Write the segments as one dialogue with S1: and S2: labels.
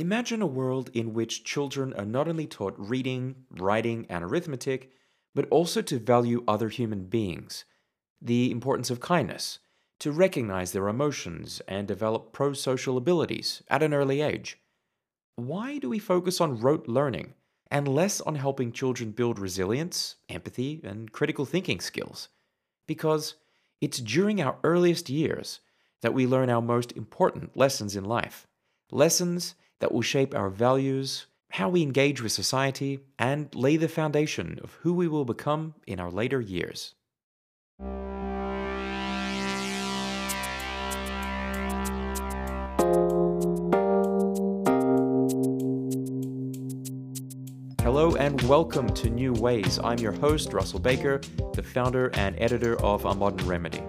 S1: Imagine a world in which children are not only taught reading, writing, and arithmetic, but also to value other human beings, the importance of kindness, to recognize their emotions and develop pro social abilities at an early age. Why do we focus on rote learning and less on helping children build resilience, empathy, and critical thinking skills? Because it's during our earliest years that we learn our most important lessons in life. Lessons that will shape our values, how we engage with society, and lay the foundation of who we will become in our later years. Hello and welcome to New Ways. I'm your host, Russell Baker, the founder and editor of A Modern Remedy.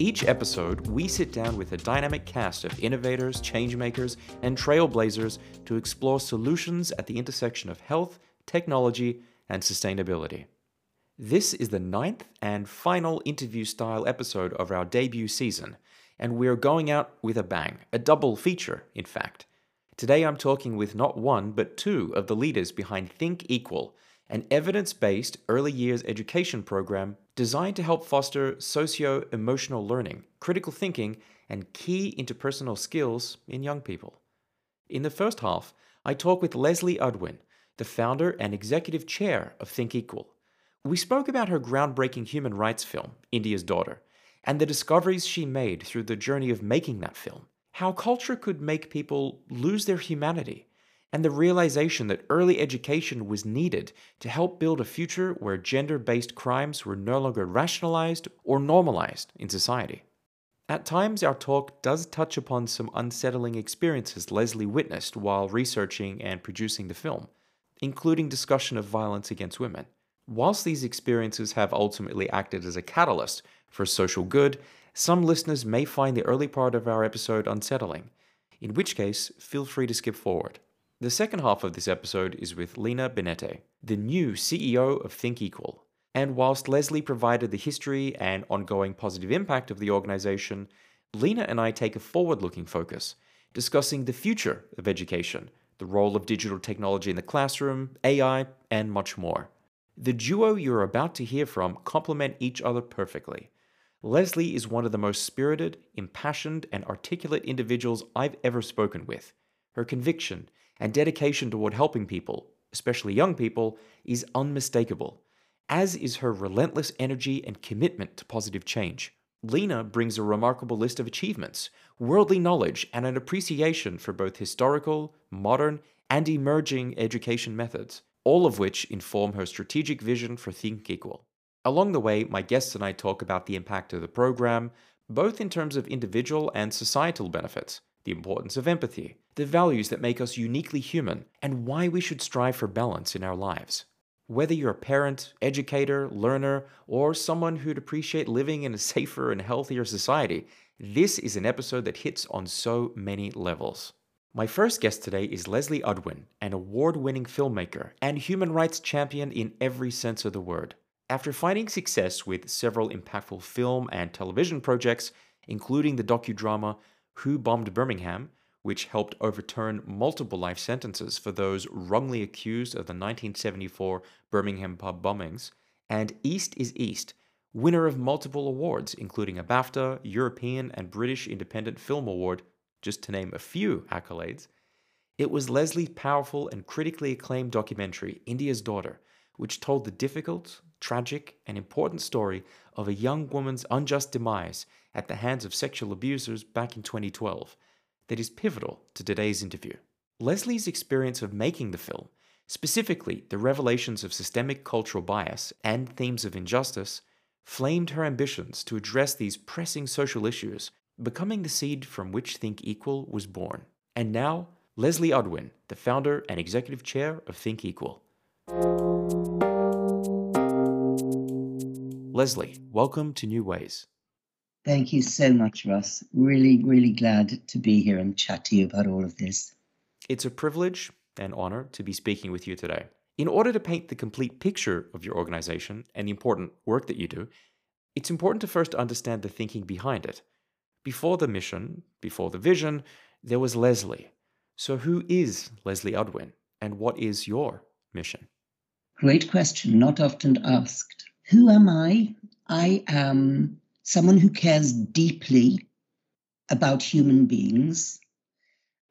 S1: Each episode, we sit down with a dynamic cast of innovators, changemakers, and trailblazers to explore solutions at the intersection of health, technology, and sustainability. This is the ninth and final interview style episode of our debut season, and we're going out with a bang, a double feature, in fact. Today I'm talking with not one, but two of the leaders behind Think Equal, an evidence based early years education program designed to help foster socio emotional learning, critical thinking, and key interpersonal skills in young people. In the first half, I talk with Leslee Udwin, the founder and executive chair of Think Equal. We spoke about her groundbreaking human rights film, India's Daughter, and the discoveries she made through the journey of making that film, how culture could make people lose their humanity and the realization that early education was needed to help build a future where gender based crimes were no longer rationalized or normalized in society. At times, our talk does touch upon some unsettling experiences Leslee witnessed while researching and producing the film, including discussion of violence against women. Whilst these experiences have ultimately acted as a catalyst for social good, some listeners may find the early part of our episode unsettling, in which case, feel free to skip forward. The second half of this episode is with Lina Benete, the new CEO of Think Equal. And whilst Leslee provided the history and ongoing positive impact of the organization, Lina and I take a forward looking focus, discussing the future of education, the role of digital technology in the classroom, AI, and much more. The duo you're about to hear from complement each other perfectly. Leslee is one of the most spirited, impassioned, and articulate individuals I've ever spoken with. Her conviction, and dedication toward helping people, especially young people, is unmistakable, as is her relentless energy and commitment to positive change. Lina brings a remarkable list of achievements, worldly knowledge, and an appreciation for both historical, modern, and emerging education methods, all of which inform her strategic vision for Think Equal. Along the way, my guests and I talk about the impact of the program, both in terms of individual and societal benefits, the importance of empathy, the values that make us uniquely human, and why we should strive for balance in our lives. Whether you're a parent, educator, learner, or someone who'd appreciate living in a safer and healthier society, this is an episode that hits on so many levels. My first guest today is Leslee Udwin, an award winning filmmaker and human rights champion in every sense of the word. After finding success with several impactful film and television projects, including the docudrama Who Bombed Birmingham, which helped overturn multiple life sentences for those wrongly accused of the 1974 Birmingham pub bombings, and East is East, winner of multiple awards, including a BAFTA, European, and British Independent Film Award, just to name a few accolades. It was Leslee's powerful and critically acclaimed documentary, India's Daughter, which told the difficult, tragic, and important story of a young woman's unjust demise at the hands of sexual abusers back in 2012 that is pivotal to today's interview. Leslee's experience of making the film, specifically the revelations of systemic cultural bias and themes of injustice, flamed her ambitions to address these pressing social issues, becoming the seed from which Think Equal was born. And now, Leslee Udwin, the founder and executive chair of Think Equal. Leslee, welcome to New Ways.
S2: Thank you so much, Russ. Really, really glad to be here and chat to you about all of this.
S1: It's a privilege and honor to be speaking with you today. In order to paint the complete picture of your organization and the important work that you do, it's important to first understand the thinking behind it. Before the mission, before the vision, there was Leslee. So, who is Leslee Udwin and what is your mission?
S2: Great question, not often asked. Who am I? I am someone who cares deeply about human beings.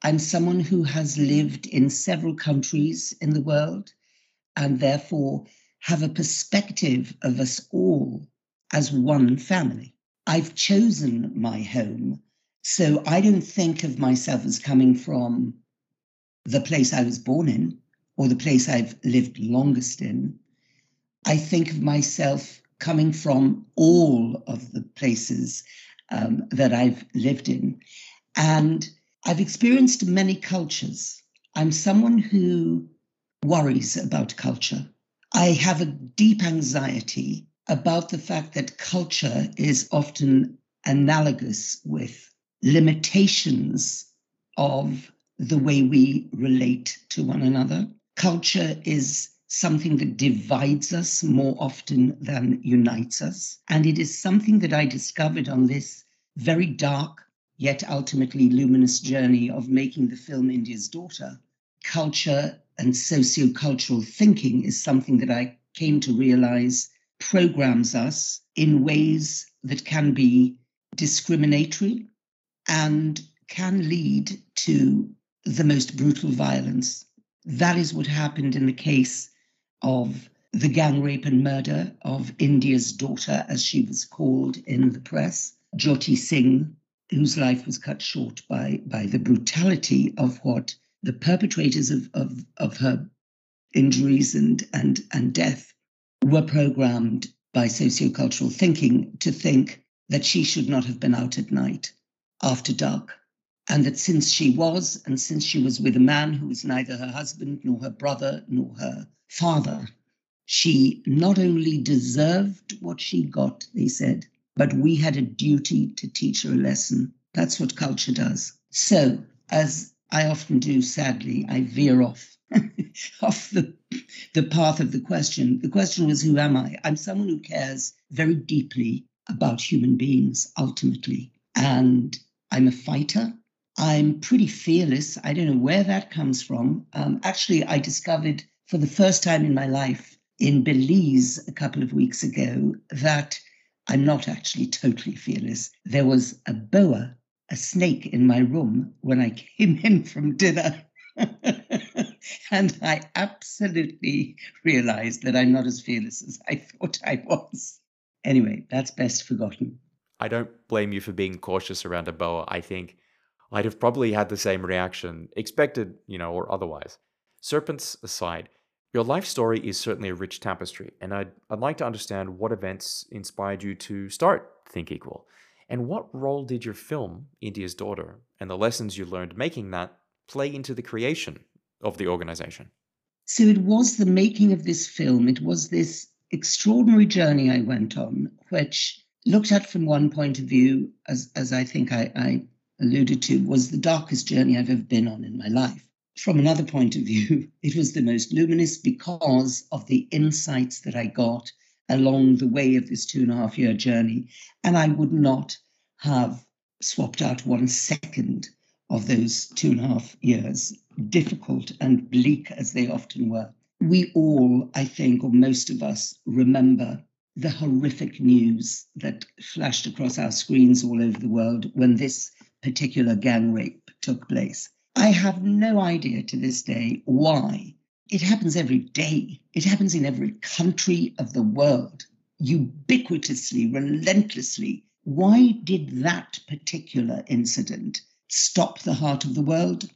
S2: I'm someone who has lived in several countries in the world and therefore have a perspective of us all as one family. I've chosen my home, so I don't think of myself as coming from the place I was born in or the place I've lived longest in. I think of myself coming from all of the places um, that I've lived in. And I've experienced many cultures. I'm someone who worries about culture. I have a deep anxiety about the fact that culture is often analogous with limitations of the way we relate to one another. Culture is something that divides us more often than unites us. And it is something that I discovered on this very dark, yet ultimately luminous journey of making the film India's Daughter. Culture and sociocultural thinking is something that I came to realize programs us in ways that can be discriminatory and can lead to the most brutal violence. That is what happened in the case of the gang rape and murder of India's daughter, as she was called in the press, Jyoti Singh, whose life was cut short by, by the brutality of what the perpetrators of, of, of her injuries and, and, and death were programmed by sociocultural thinking to think that she should not have been out at night after dark. And that since she was, and since she was with a man who was neither her husband, nor her brother, nor her father, she not only deserved what she got, they said, but we had a duty to teach her a lesson. That's what culture does. So, as I often do, sadly, I veer off off the the path of the question. The question was, who am I? I'm someone who cares very deeply about human beings ultimately, and I'm a fighter. I'm pretty fearless. I don't know where that comes from. Um, actually, I discovered for the first time in my life in Belize a couple of weeks ago that I'm not actually totally fearless. There was a boa, a snake in my room when I came in from dinner. and I absolutely realized that I'm not as fearless as I thought I was. Anyway, that's best forgotten.
S1: I don't blame you for being cautious around a boa. I think I'd have probably had the same reaction, expected, you know, or otherwise. Serpents aside, your life story is certainly a rich tapestry, and I'd, I'd like to understand what events inspired you to start Think Equal, and what role did your film, India's Daughter, and the lessons you learned making that play into the creation of the organization?
S2: So it was the making of this film, it was this extraordinary journey I went on, which looked at from one point of view, as, as I think I, I alluded to, was the darkest journey I've ever been on in my life. From another point of view, it was the most luminous because of the insights that I got along the way of this two and a half year journey. And I would not have swapped out one second of those two and a half years, difficult and bleak as they often were. We all, I think, or most of us, remember the horrific news that flashed across our screens all over the world when this particular gang rape took place. I have no idea to this day why. It happens every day. It happens in every country of the world, ubiquitously, relentlessly. Why did that particular incident stop the heart of the world?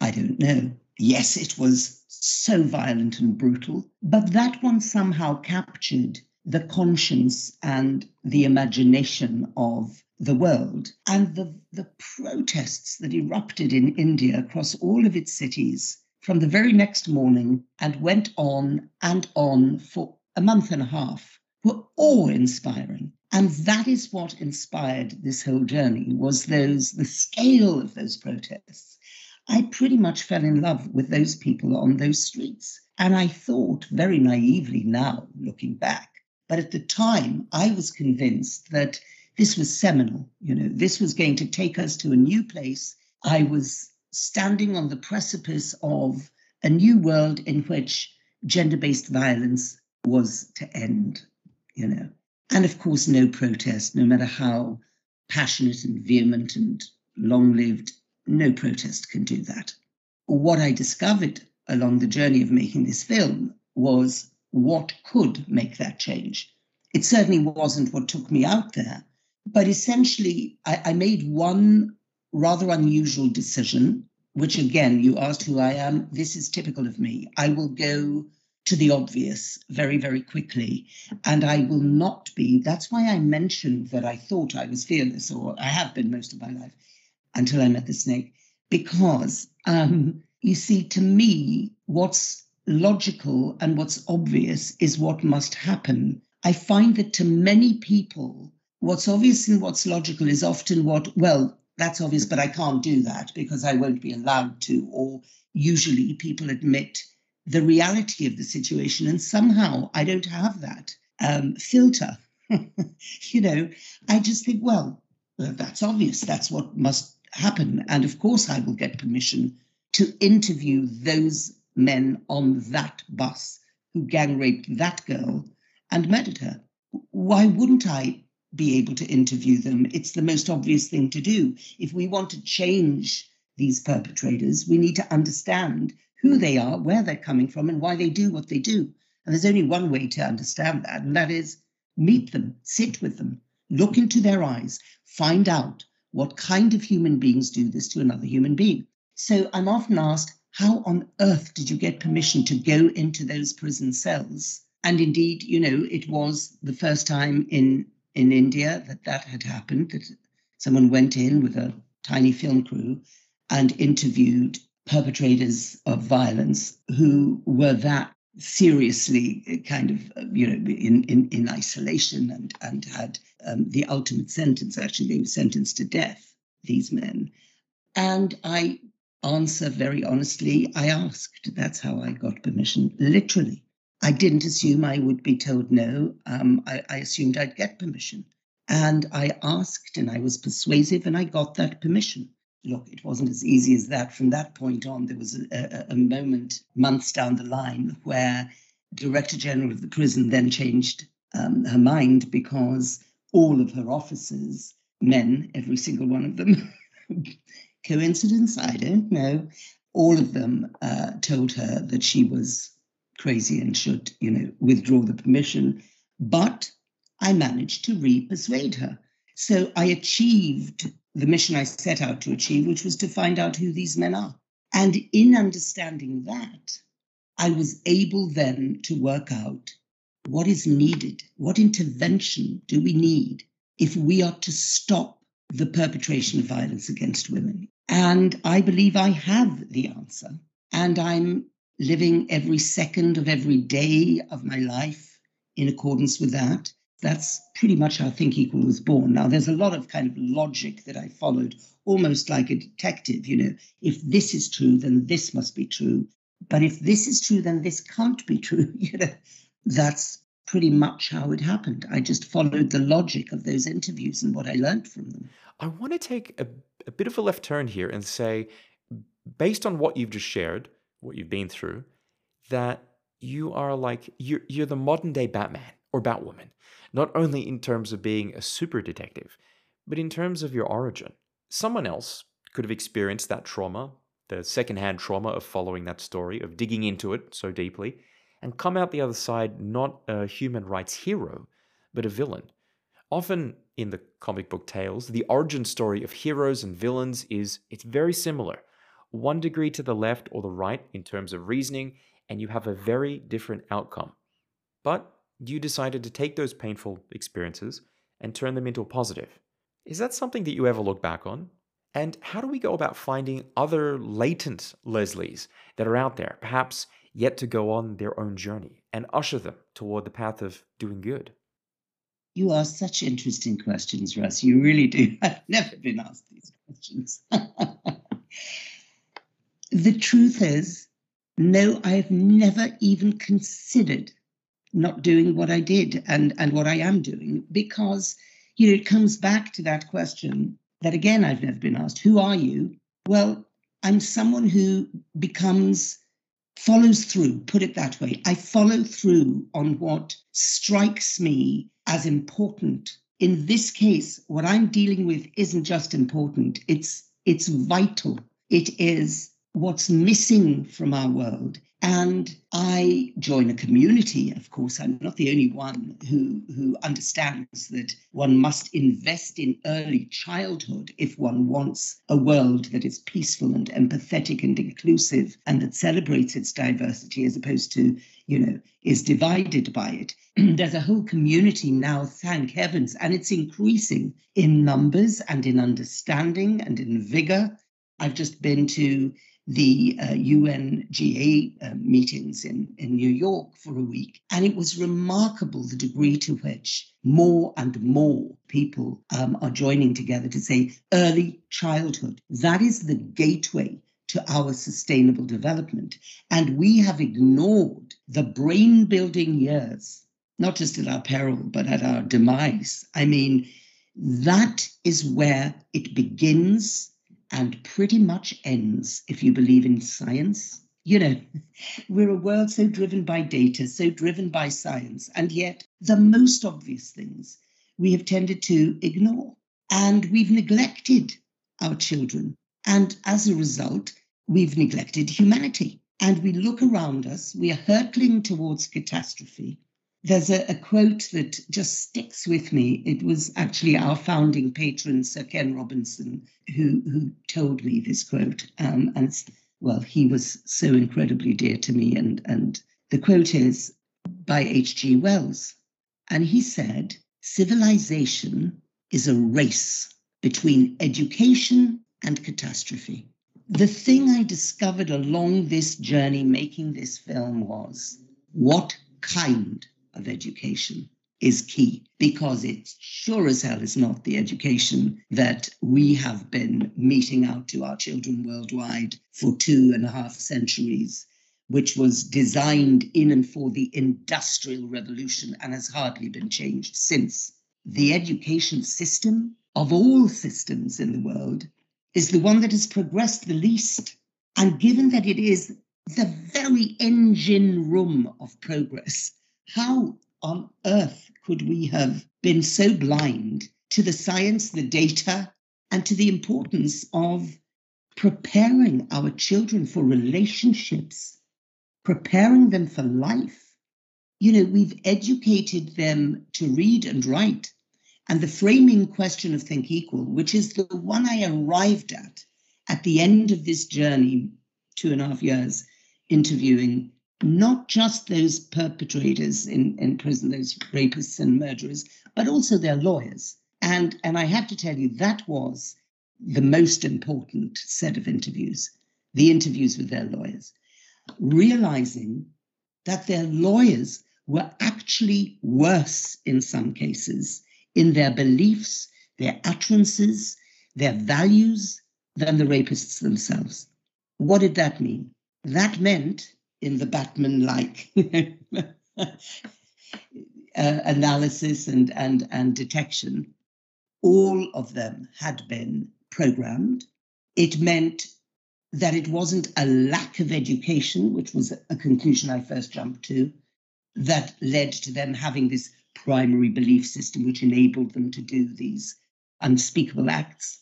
S2: I don't know. Yes, it was so violent and brutal, but that one somehow captured the conscience and the imagination of the world. And the, the protests that erupted in India across all of its cities from the very next morning and went on and on for a month and a half were awe-inspiring. And that is what inspired this whole journey was those the scale of those protests. I pretty much fell in love with those people on those streets. And I thought very naively now, looking back, but at the time, I was convinced that this was seminal. You know, this was going to take us to a new place. I was standing on the precipice of a new world in which gender based violence was to end, you know. And of course, no protest, no matter how passionate and vehement and long lived, no protest can do that. What I discovered along the journey of making this film was what could make that change. It certainly wasn't what took me out there, but essentially, I, I made one rather unusual decision, which again, you asked who I am. This is typical of me. I will go to the obvious very, very quickly. And I will not be, that's why I mentioned that I thought I was fearless, or I have been most of my life until I met the snake, because um, you see, to me, what's logical and what's obvious is what must happen. I find that to many people, what's obvious and what's logical is often what, well, that's obvious, but I can't do that because I won't be allowed to. Or usually people admit the reality of the situation. And somehow I don't have that um, filter. you know, I just think, well, that's obvious. That's what must happen. And of course, I will get permission to interview those men on that bus who gang raped that girl and murdered her. Why wouldn't I be able to interview them? It's the most obvious thing to do. If we want to change these perpetrators, we need to understand who hmm. they are, where they're coming from, and why they do what they do. And there's only one way to understand that, and that is meet them, sit with them, look into their eyes, find out what kind of human beings do this to another human being. So I'm often asked, how on earth did you get permission to go into those prison cells? And indeed, you know, it was the first time in in India that that had happened. That someone went in with a tiny film crew and interviewed perpetrators of violence who were that seriously kind of you know in in, in isolation and and had um, the ultimate sentence actually they were sentenced to death these men and i answer very honestly i asked that's how i got permission literally i didn't assume i would be told no um, I, I assumed i'd get permission and i asked and i was persuasive and i got that permission look, it wasn't as easy as that. From that point on, there was a, a, a moment months down the line where Director General of the prison then changed um, her mind because all of her officers, men, every single one of them, coincidence? I don't know. All of them uh, told her that she was crazy and should, you know, withdraw the permission. But I managed to re-persuade her. So I achieved the mission I set out to achieve, which was to find out who these men are. And in understanding that, I was able then to work out what is needed, what intervention do we need if we are to stop the perpetration of violence against women. And I believe I have the answer. And I'm living every second of every day of my life in accordance with that that's pretty much how Think Equal was born. Now, there's a lot of kind of logic that I followed, almost like a detective. You know, if this is true, then this must be true. But if this is true, then this can't be true. You know, that's pretty much how it happened. I just followed the logic of those interviews and what I learned from them.
S1: I want to take a, a bit of a left turn here and say, based on what you've just shared, what you've been through, that you are like you're you're the modern day Batman or Batwoman not only in terms of being a super detective, but in terms of your origin. Someone else could have experienced that trauma, the secondhand trauma of following that story, of digging into it so deeply, and come out the other side not a human rights hero, but a villain. Often in the comic book tales, the origin story of heroes and villains is it's very similar. One degree to the left or the right in terms of reasoning, and you have a very different outcome. But you decided to take those painful experiences and turn them into a positive. Is that something that you ever look back on? And how do we go about finding other latent Leslees that are out there, perhaps yet to go on their own journey, and usher them toward the path of doing good?
S2: You ask such interesting questions, Russ. You really do. I've never been asked these questions. the truth is, no, I have never even considered not doing what I did and, and what I am doing because, you know, it comes back to that question that again I've never been asked who are you? Well, I'm someone who becomes, follows through, put it that way. I follow through on what strikes me as important. In this case, what I'm dealing with isn't just important, it's, it's vital. It is what's missing from our world. And I join a community, of course. I'm not the only one who, who understands that one must invest in early childhood if one wants a world that is peaceful and empathetic and inclusive and that celebrates its diversity as opposed to, you know, is divided by it. There's a whole community now, thank heavens, and it's increasing in numbers and in understanding and in vigor. I've just been to the uh, UNGA uh, meetings in, in New York for a week. And it was remarkable the degree to which more and more people um, are joining together to say early childhood. That is the gateway to our sustainable development. And we have ignored the brain building years, not just at our peril, but at our demise. I mean, that is where it begins and pretty much ends if you believe in science. You know, we're a world so driven by data, so driven by science, and yet the most obvious things we have tended to ignore. And we've neglected our children. And as a result, we've neglected humanity. And we look around us, we are hurtling towards catastrophe, there's a, a, quote that just sticks with me. It was actually our founding patron, Sir Ken Robinson, who, who told me this quote. Um, and well, he was so incredibly dear to me. And, and the quote is by H.G. Wells. And he said, Civilization is a race between education and catastrophe. The thing I discovered along this journey making this film was what kind of education is key because it sure as hell is not the education that we have been meting out to our children worldwide for two and a half centuries, which was designed in and for the Industrial Revolution and has hardly been changed since. The education system of all systems in the world is the one that has progressed the least. And given that it is the very engine room of progress, how on earth could we have been so blind to the science, the data, and to the importance of preparing our children for relationships, preparing them for life? You know, we've educated them to read and write. And the framing question of Think Equal, which is the one I arrived at at the end of this journey, two and a half years interviewing not just those perpetrators in, in prison, those rapists and murderers, but also their lawyers. And, and I have to tell you, that was the most important set of interviews the interviews with their lawyers, realizing that their lawyers were actually worse in some cases in their beliefs, their utterances, their values than the rapists themselves. What did that mean? That meant in the Batman like uh, analysis and, and, and detection, all of them had been programmed. It meant that it wasn't a lack of education, which was a conclusion I first jumped to, that led to them having this primary belief system, which enabled them to do these unspeakable acts.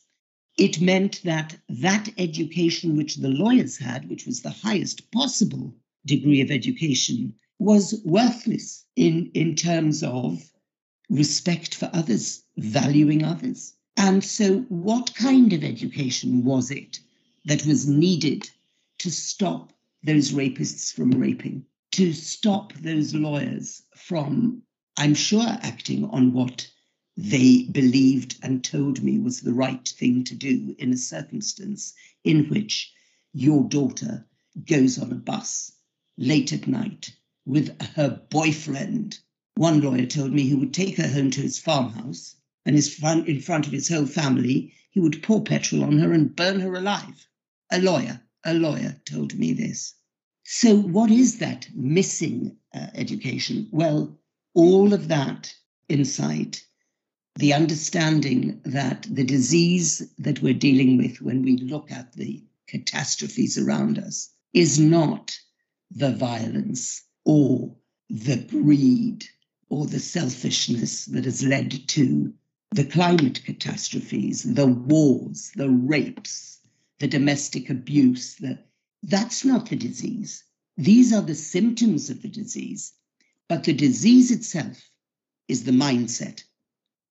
S2: It meant that that education which the lawyers had, which was the highest possible degree of education was worthless in, in terms of respect for others, valuing others. And so, what kind of education was it that was needed to stop those rapists from raping, to stop those lawyers from, I'm sure, acting on what they believed and told me was the right thing to do in a circumstance in which your daughter goes on a bus late at night with her boyfriend. One lawyer told me he would take her home to his farmhouse and his front, in front of his whole family, he would pour petrol on her and burn her alive. A lawyer, a lawyer told me this. So, what is that missing uh, education? Well, all of that insight, the understanding that the disease that we're dealing with when we look at the catastrophes around us is not the violence or the greed or the selfishness that has led to the climate catastrophes, the wars, the rapes, the domestic abuse. The, that's not the disease. These are the symptoms of the disease. But the disease itself is the mindset,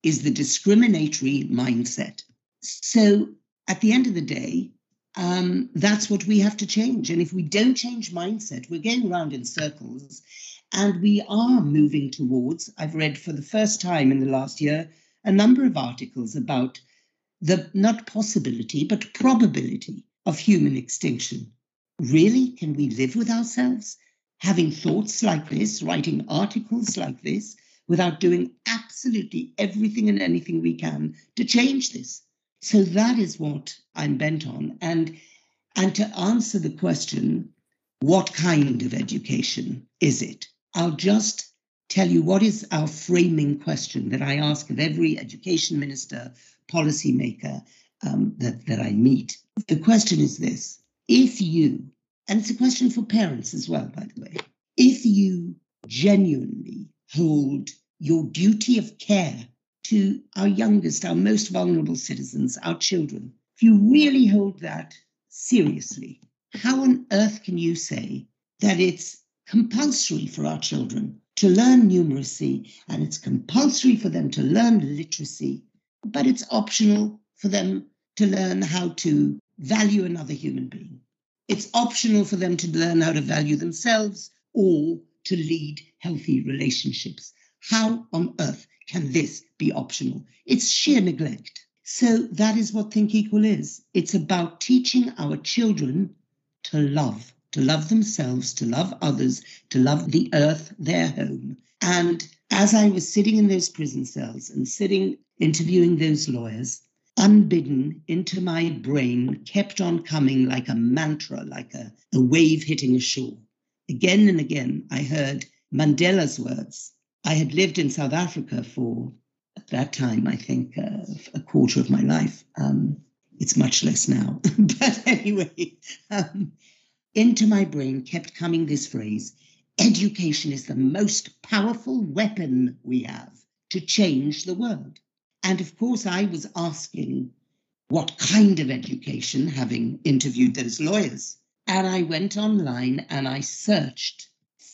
S2: is the discriminatory mindset. So at the end of the day, um, that's what we have to change. And if we don't change mindset, we're going around in circles and we are moving towards, I've read for the first time in the last year, a number of articles about the not possibility, but probability of human extinction. Really? Can we live with ourselves? Having thoughts like this, writing articles like this, without doing absolutely everything and anything we can to change this. So that is what I'm bent on. And, and to answer the question, what kind of education is it? I'll just tell you what is our framing question that I ask of every education minister, policymaker um, that, that I meet. The question is this if you, and it's a question for parents as well, by the way, if you genuinely hold your duty of care to our youngest, our most vulnerable citizens, our children, if you really hold that seriously, how on earth can you say that it's compulsory for our children to learn numeracy and it's compulsory for them to learn literacy, but it's optional for them to learn how to value another human being? It's optional for them to learn how to value themselves or to lead healthy relationships. How on earth can this be optional? It's sheer neglect. So that is what Think Equal is. It's about teaching our children to love, to love themselves, to love others, to love the earth, their home. And as I was sitting in those prison cells and sitting interviewing those lawyers, unbidden into my brain kept on coming like a mantra, like a, a wave hitting a shore. Again and again, I heard Mandela's words I had lived in South Africa for, at that time, I think, uh, a quarter of my life. Um, it's much less now. but anyway, um, into my brain kept coming this phrase education is the most powerful weapon we have to change the world. And of course, I was asking what kind of education, having interviewed those lawyers. And I went online and I searched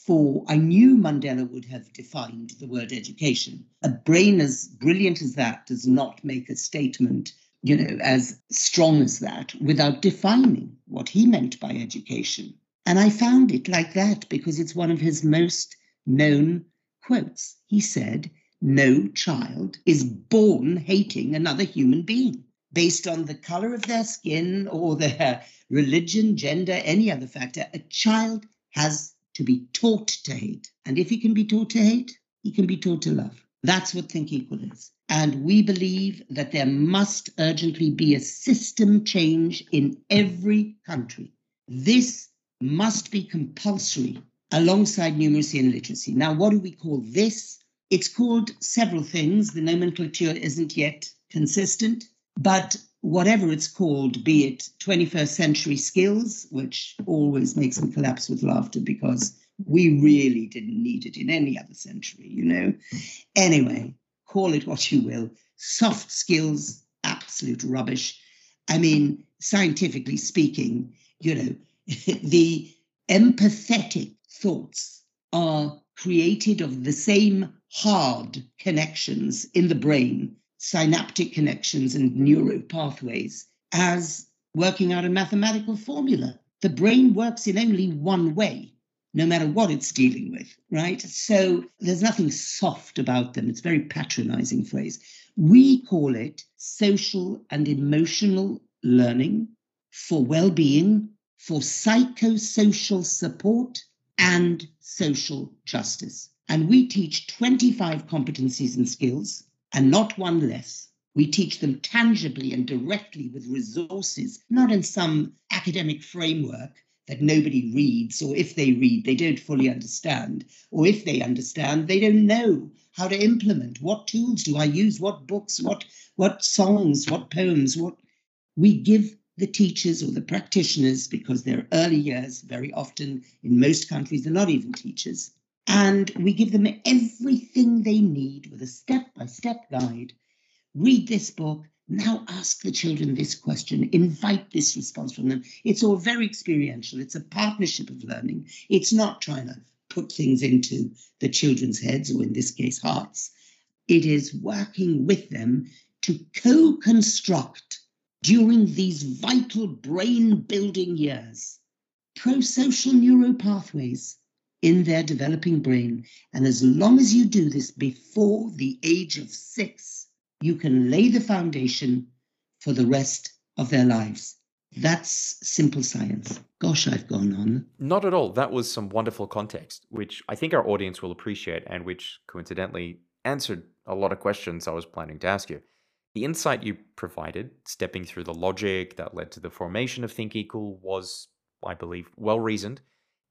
S2: for, I knew Mandela would have defined the word education. A brain as brilliant as that does not make a statement, you know, as strong as that without defining what he meant by education. And I found it like that because it's one of his most known quotes. He said, No child is born hating another human being based on the color of their skin or their religion, gender, any other factor. A child has to be taught to hate. And if he can be taught to hate, he can be taught to love. That's what Think Equal is. And we believe that there must urgently be a system change in every country. This must be compulsory alongside numeracy and literacy. Now, what do we call this? It's called several things. The nomenclature isn't yet consistent, but whatever it's called, be it 21st century skills, which always makes me collapse with laughter because we really didn't need it in any other century, you know. Anyway, call it what you will. Soft skills, absolute rubbish. I mean, scientifically speaking, you know, the empathetic thoughts are created of the same hard connections in the brain synaptic connections and neural pathways as working out a mathematical formula. The brain works in only one way, no matter what it's dealing with, right? So there's nothing soft about them. It's a very patronizing phrase. We call it social and emotional learning for well being, for psychosocial support, and social justice. And we teach 25 competencies and skills and not one less. We teach them tangibly and directly with resources, not in some academic framework that nobody reads, or if they read, they don't fully understand, or if they understand, they don't know how to implement. What tools do I use? What books? What what songs? What poems? What we give the teachers or the practitioners, because they're early years, very often in most countries, they're not even teachers. And we give them everything they need with a step by step guide. Read this book. Now ask the children this question. Invite this response from them. It's all very experiential. It's a partnership of learning. It's not trying to put things into the children's heads, or in this case, hearts. It is working with them to co construct during these vital brain building years pro social neural pathways in their developing brain. And as long as you do this before the age of six, you can lay the foundation for the rest of their lives. That's simple science. Gosh, I've gone on.
S1: Not at all. That was some wonderful context, which I think our audience will appreciate and which coincidentally answered a lot of questions I was planning to ask you. The insight you provided, stepping through the logic that led to the formation of Think Equal, was, I believe, well reasoned.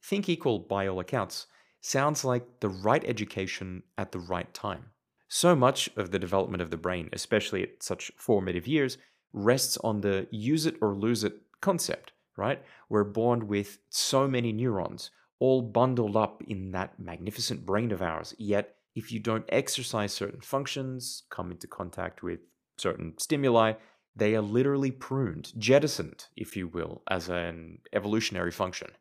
S1: Think Equal, by all accounts, sounds like the right education at the right time. So much of the development of the brain, especially at such formative years, rests on the use it or lose it concept, right? We're born with so many neurons, all bundled up in that magnificent brain of ours. Yet, if you don't exercise certain functions, come into contact with certain stimuli, they are literally pruned, jettisoned, if you will, as an evolutionary function.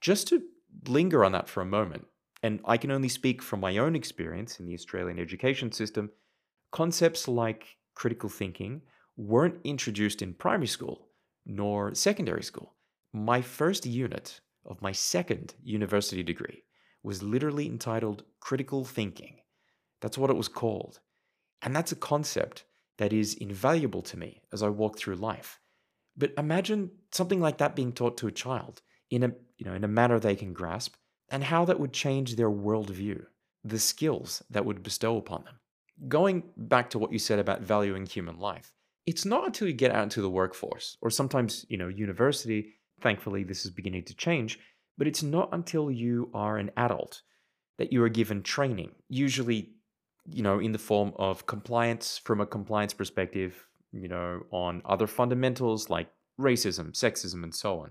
S1: Just to linger on that for a moment, and I can only speak from my own experience in the Australian education system, concepts like critical thinking weren't introduced in primary school nor secondary school. My first unit of my second university degree was literally entitled Critical Thinking. That's what it was called. And that's a concept that is invaluable to me as I walk through life. But imagine something like that being taught to a child in a, you know, in a manner they can grasp, and how that would change their worldview, the skills that would bestow upon them. Going back to what you said about valuing human life, it's not until you get out into the workforce, or sometimes, you know, university, thankfully this is beginning to change, but it's not until you are an adult that you are given training, usually you know, in the form of compliance from a compliance perspective, you know, on other fundamentals like racism, sexism, and so on.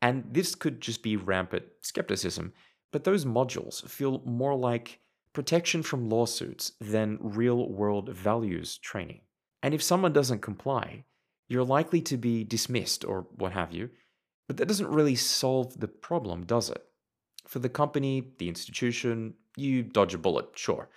S1: And this could just be rampant skepticism, but those modules feel more like protection from lawsuits than real world values training. And if someone doesn't comply, you're likely to be dismissed or what have you, but that doesn't really solve the problem, does it? For the company, the institution, you dodge a bullet, sure.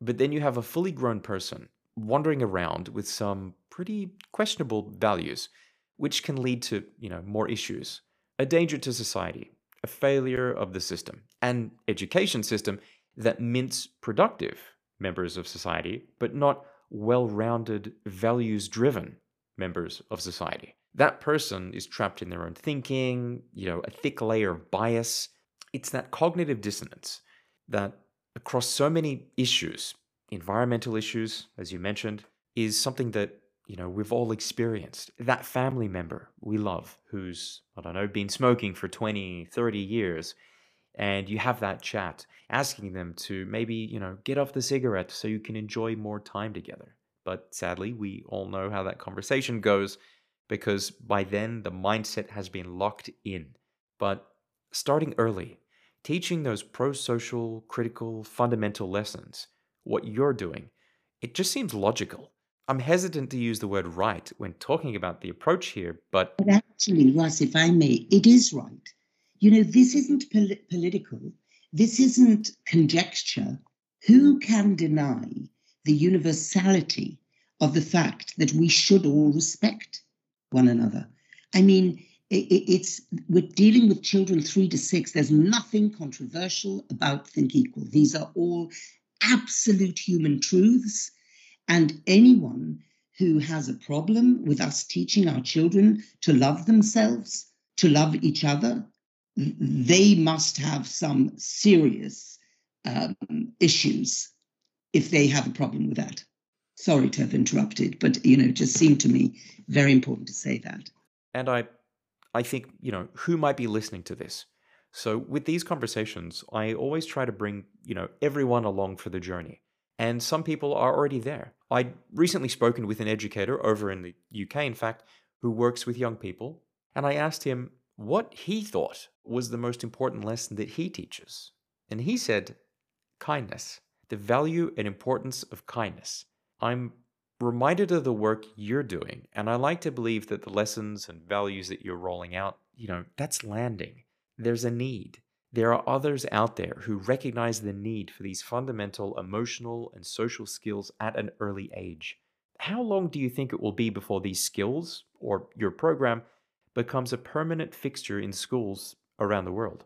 S1: But then you have a fully grown person wandering around with some pretty questionable values, which can lead to, you know, more issues. A danger to society, a failure of the system, an education system that mints productive members of society, but not well-rounded, values-driven members of society. That person is trapped in their own thinking, you know, a thick layer of bias. It's that cognitive dissonance that across so many issues, environmental issues, as you mentioned, is something that you know we've all experienced. That family member we love who's I don't know been smoking for 20, 30 years and you have that chat asking them to maybe, you know, get off the cigarette so you can enjoy more time together. But sadly, we all know how that conversation goes because by then the mindset has been locked in. But starting early, teaching those pro social, critical, fundamental lessons, what you're doing, it just seems logical. I'm hesitant to use the word right when talking about the approach here, but.
S2: But actually, Russ, if I may, it is right. You know, this isn't pol- political, this isn't conjecture. Who can deny the universality of the fact that we should all respect one another? I mean, it's we're dealing with children three to six. There's nothing controversial about Think Equal. These are all absolute human truths. And anyone who has a problem with us teaching our children to love themselves, to love each other, they must have some serious um, issues if they have a problem with that. Sorry to have interrupted, but you know, it just seemed to me very important to say that.
S1: And I I think, you know, who might be listening to this? So with these conversations, I always try to bring, you know, everyone along for the journey. And some people are already there. I'd recently spoken with an educator over in the UK, in fact, who works with young people, and I asked him what he thought was the most important lesson that he teaches. And he said, kindness, the value and importance of kindness. I'm reminded of the work you're doing, and I like to believe that the lessons and values that you're rolling out, you know, that's landing. There's a need. There are others out there who recognize the need for these fundamental emotional and social skills at an early age. How long do you think it will be before these skills, or your program, becomes a permanent fixture in schools around the world?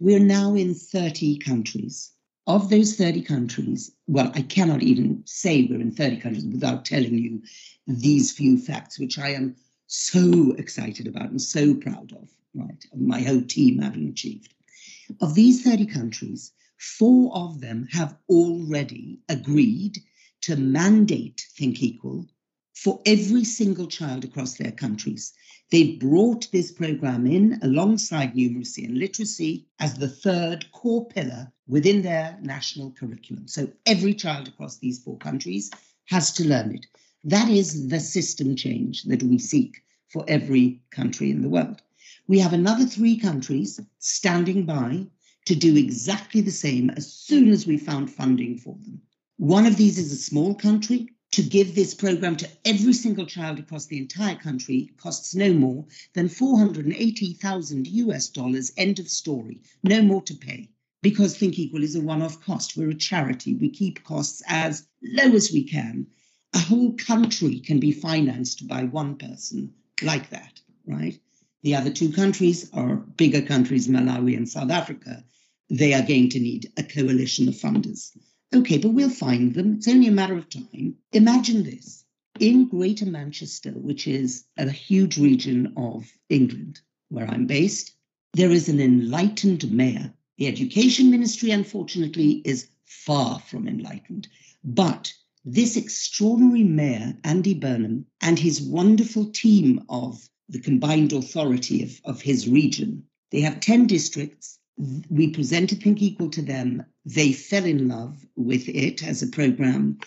S2: We're now in 30 countries. Of those 30 countries, well, I cannot even say we're in 30 countries without telling you these few facts, which I am so excited about and so proud of right, my whole team having achieved. Of these 30 countries, four of them have already agreed to mandate Think Equal for every single child across their countries. They've brought this program in alongside numeracy and literacy as the third core pillar within their national curriculum. So every child across these four countries has to learn it. That is the system change that we seek for every country in the world. We have another three countries standing by to do exactly the same as soon as we found funding for them. One of these is a small country. To give this program to every single child across the entire country costs no more than 480,000 US dollars. End of story. No more to pay. Because Think Equal is a one off cost. We're a charity. We keep costs as low as we can. A whole country can be financed by one person like that, right? The other two countries are bigger countries, Malawi and South Africa. They are going to need a coalition of funders. Okay, but we'll find them. It's only a matter of time. Imagine this in Greater Manchester, which is a huge region of England where I'm based, there is an enlightened mayor. The education ministry, unfortunately, is far from enlightened. But this extraordinary mayor, Andy Burnham, and his wonderful team of the combined authority of, of his region. They have 10 districts. We presented Think Equal to them. They fell in love with it as a program.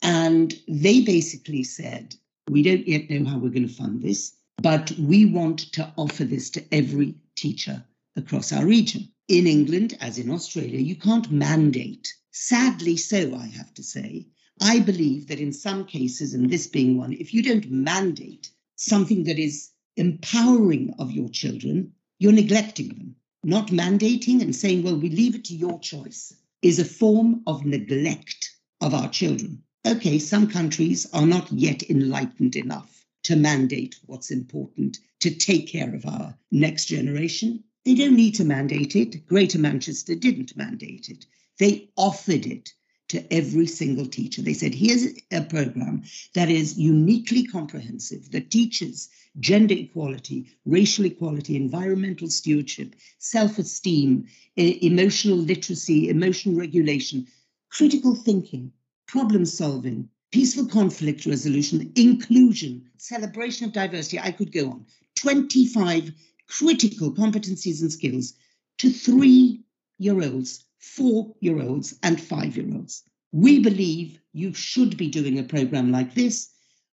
S2: And they basically said, We don't yet know how we're going to fund this, but we want to offer this to every teacher across our region. In England, as in Australia, you can't mandate. Sadly, so, I have to say. I believe that in some cases, and this being one, if you don't mandate something that is empowering of your children, you're neglecting them. Not mandating and saying, well, we leave it to your choice is a form of neglect of our children. Okay, some countries are not yet enlightened enough to mandate what's important, to take care of our next generation. They don't need to mandate it. Greater Manchester didn't mandate it. They offered it to every single teacher. They said, here's a program that is uniquely comprehensive, that teaches gender equality, racial equality, environmental stewardship, self esteem, emotional literacy, emotional regulation, critical thinking, problem solving, peaceful conflict resolution, inclusion, celebration of diversity. I could go on. 25 critical competencies and skills to three year olds, four year olds, and five year olds. We believe you should be doing a program like this.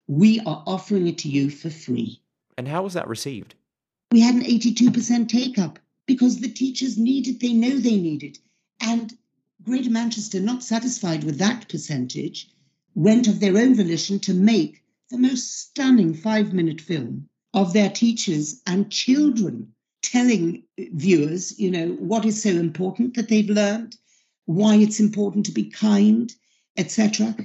S2: We are offering it to you for free.
S1: And how was that received?
S2: We had an 82% take up because the teachers need it, they know they need it. And Greater Manchester, not satisfied with that percentage, went of their own volition to make the most stunning five minute film of their teachers and children telling viewers, you know, what is so important that they've learned, why it's important to be kind, etc.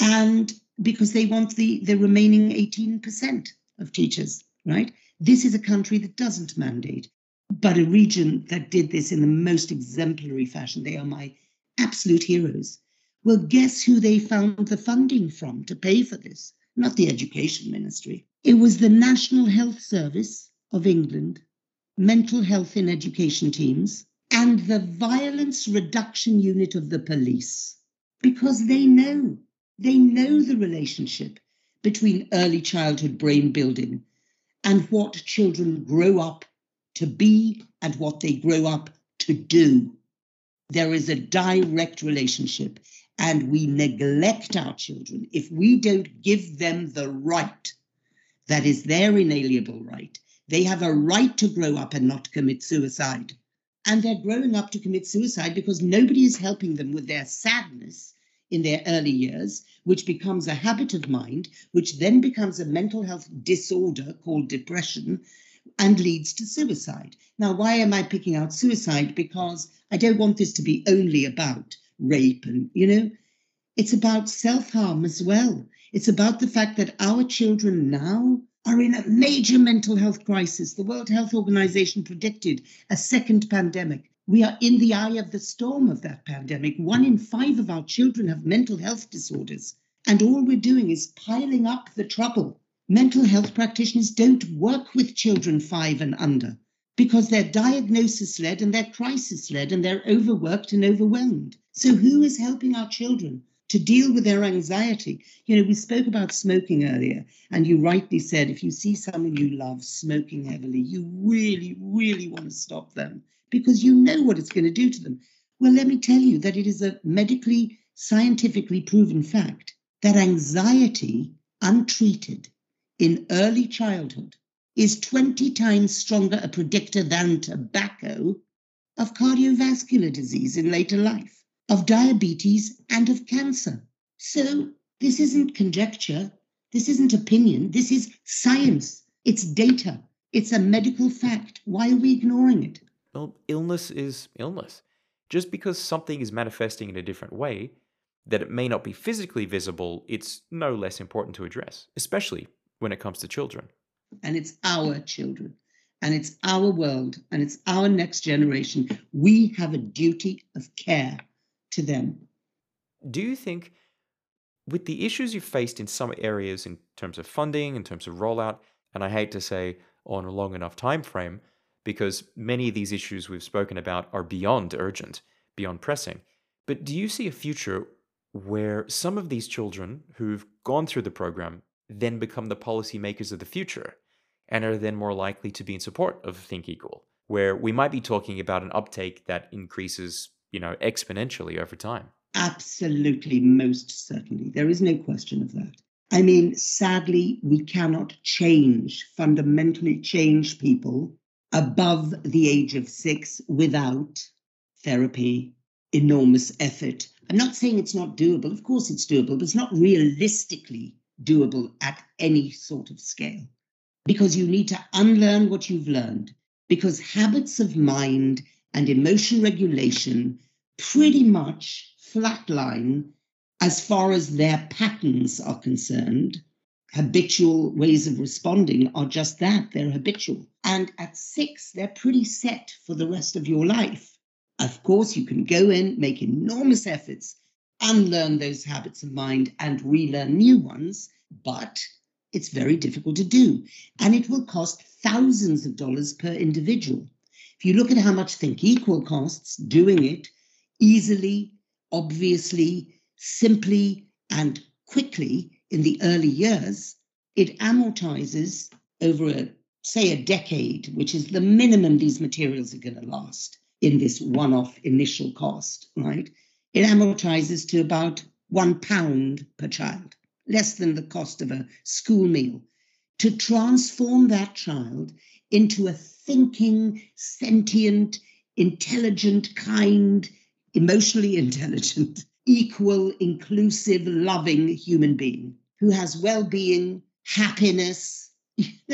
S2: And because they want the, the remaining 18% of teachers, right? This is a country that doesn't mandate, but a region that did this in the most exemplary fashion. They are my absolute heroes. Well, guess who they found the funding from to pay for this? Not the Education Ministry. It was the National Health Service of England, mental health in education teams, and the Violence Reduction Unit of the police. Because they know, they know the relationship between early childhood brain building and what children grow up to be and what they grow up to do. There is a direct relationship, and we neglect our children if we don't give them the right That is their inalienable right. They have a right to grow up and not commit suicide. And they're growing up to commit suicide because nobody is helping them with their sadness in their early years, which becomes a habit of mind, which then becomes a mental health disorder called depression and leads to suicide. Now, why am I picking out suicide? Because I don't want this to be only about rape and, you know, it's about self harm as well. It's about the fact that our children now are in a major mental health crisis. The World Health Organization predicted a second pandemic. We are in the eye of the storm of that pandemic. One in five of our children have mental health disorders. And all we're doing is piling up the trouble. Mental health practitioners don't work with children five and under because they're diagnosis led and they're crisis led and they're overworked and overwhelmed. So, who is helping our children? To deal with their anxiety. You know, we spoke about smoking earlier, and you rightly said if you see someone you love smoking heavily, you really, really want to stop them because you know what it's going to do to them. Well, let me tell you that it is a medically, scientifically proven fact that anxiety untreated in early childhood is 20 times stronger a predictor than tobacco of cardiovascular disease in later life of diabetes, and of cancer. So this isn't conjecture, this isn't opinion, this is science, it's data, it's a medical fact. Why are we ignoring it?
S1: Well, illness is illness. Just because something is manifesting in a different way, that it may not be physically visible, it's no less important to address, especially when it comes to children.
S2: And it's our children, and it's our world, and it's our next generation. We have a duty of care to them.
S1: Do you think, with the issues you've faced in some areas in terms of funding, in terms of rollout, and I hate to say on a long enough time frame, because many of these issues we've spoken about are beyond urgent, beyond pressing. But do you see a future where some of these children who've gone through the program then become the policymakers of the future and are then more likely to be in support of Think Equal, where we might be talking about an uptake that increases you know, exponentially over time.
S2: Absolutely, most certainly. There is no question of that. I mean, sadly, we cannot change, fundamentally change people above the age of six without therapy, enormous effort. I'm not saying it's not doable. Of course, it's doable, but it's not realistically doable at any sort of scale because you need to unlearn what you've learned. Because habits of mind and emotion regulation pretty much flatline as far as their patterns are concerned. Habitual ways of responding are just that, they're habitual. And at six, they're pretty set for the rest of your life. Of course, you can go in, make enormous efforts, unlearn those habits of mind, and relearn new ones, but it's very difficult to do. And it will cost thousands of dollars per individual. If you look at how much Think Equal costs, doing it easily, obviously, simply, and quickly in the early years, it amortizes over a say a decade, which is the minimum these materials are going to last in this one-off initial cost, right? It amortizes to about one pound per child, less than the cost of a school meal. To transform that child into a thinking, sentient, intelligent, kind, emotionally intelligent, equal, inclusive, loving human being who has well being, happiness.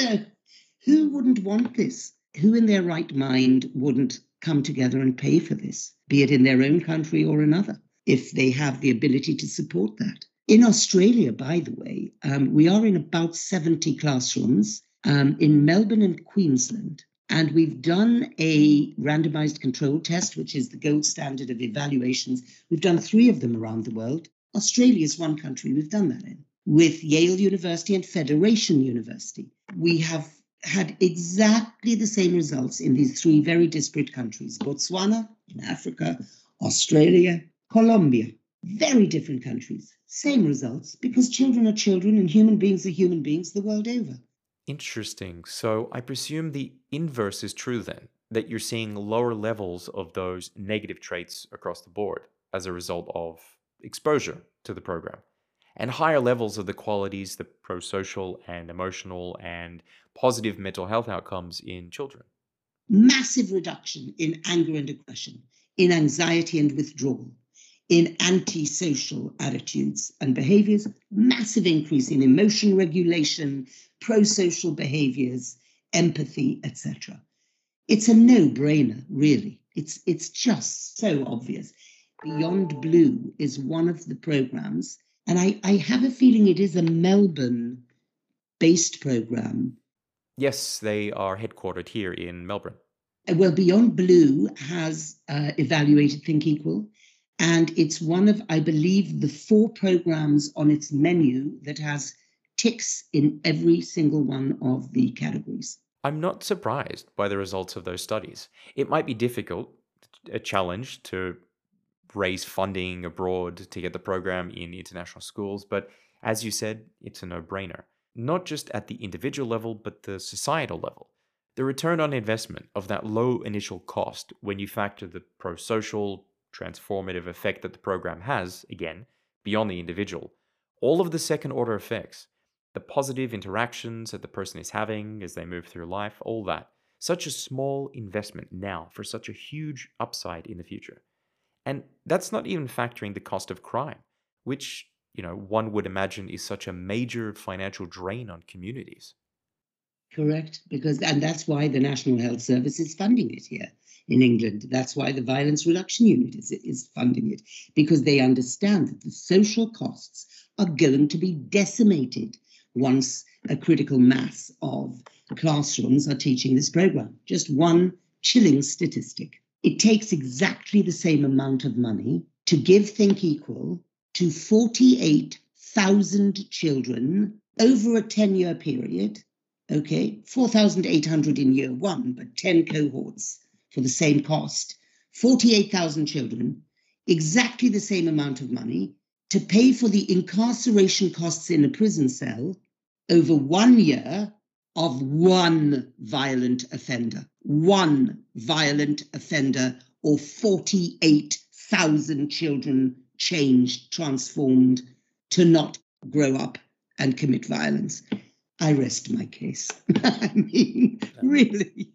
S2: Who wouldn't want this? Who in their right mind wouldn't come together and pay for this, be it in their own country or another, if they have the ability to support that? In Australia, by the way, um, we are in about 70 classrooms um, in Melbourne and Queensland. And we've done a randomized control test, which is the gold standard of evaluations. We've done three of them around the world. Australia is one country we've done that in, with Yale University and Federation University. We have had exactly the same results in these three very disparate countries Botswana in Africa, Australia, Colombia. Very different countries, same results because children are children and human beings are human beings the world over.
S1: Interesting. So I presume the inverse is true then, that you're seeing lower levels of those negative traits across the board as a result of exposure to the program. and higher levels of the qualities, the pro social and emotional and positive mental health outcomes in children.
S2: Massive reduction in anger and aggression, in anxiety and withdrawal, in antisocial attitudes and behaviors, massive increase in emotion regulation, pro social behaviors, empathy, etc. It's a no brainer, really. It's, it's just so obvious. Beyond Blue is one of the programs, and I, I have a feeling it is a Melbourne based program.
S1: Yes, they are headquartered here in Melbourne.
S2: Uh, well, Beyond Blue has uh, evaluated Think Equal, and it's one of, I believe, the four programs on its menu that has ticks in every single one of the categories.
S1: I'm not surprised by the results of those studies. It might be difficult, a challenge to raise funding abroad to get the program in international schools, but as you said, it's a no brainer, not just at the individual level, but the societal level. The return on investment of that low initial cost when you factor the pro social, transformative effect that the program has, again, beyond the individual, all of the second order effects, the positive interactions that the person is having as they move through life, all that. Such a small investment now for such a huge upside in the future. And that's not even factoring the cost of crime, which, you know, one would imagine is such a major financial drain on communities.
S2: Correct, because and that's why the National Health Service is funding it here in England. That's why the Violence Reduction Unit is, is funding it, because they understand that the social costs are going to be decimated once a critical mass of classrooms are teaching this program. Just one chilling statistic. It takes exactly the same amount of money to give Think Equal to 48,000 children over a 10 year period. Okay, 4,800 in year one, but 10 cohorts for the same cost. 48,000 children, exactly the same amount of money to pay for the incarceration costs in a prison cell over one year of one violent offender, one violent offender, or 48,000 children changed, transformed to not grow up and commit violence. I rest my case. I mean, really.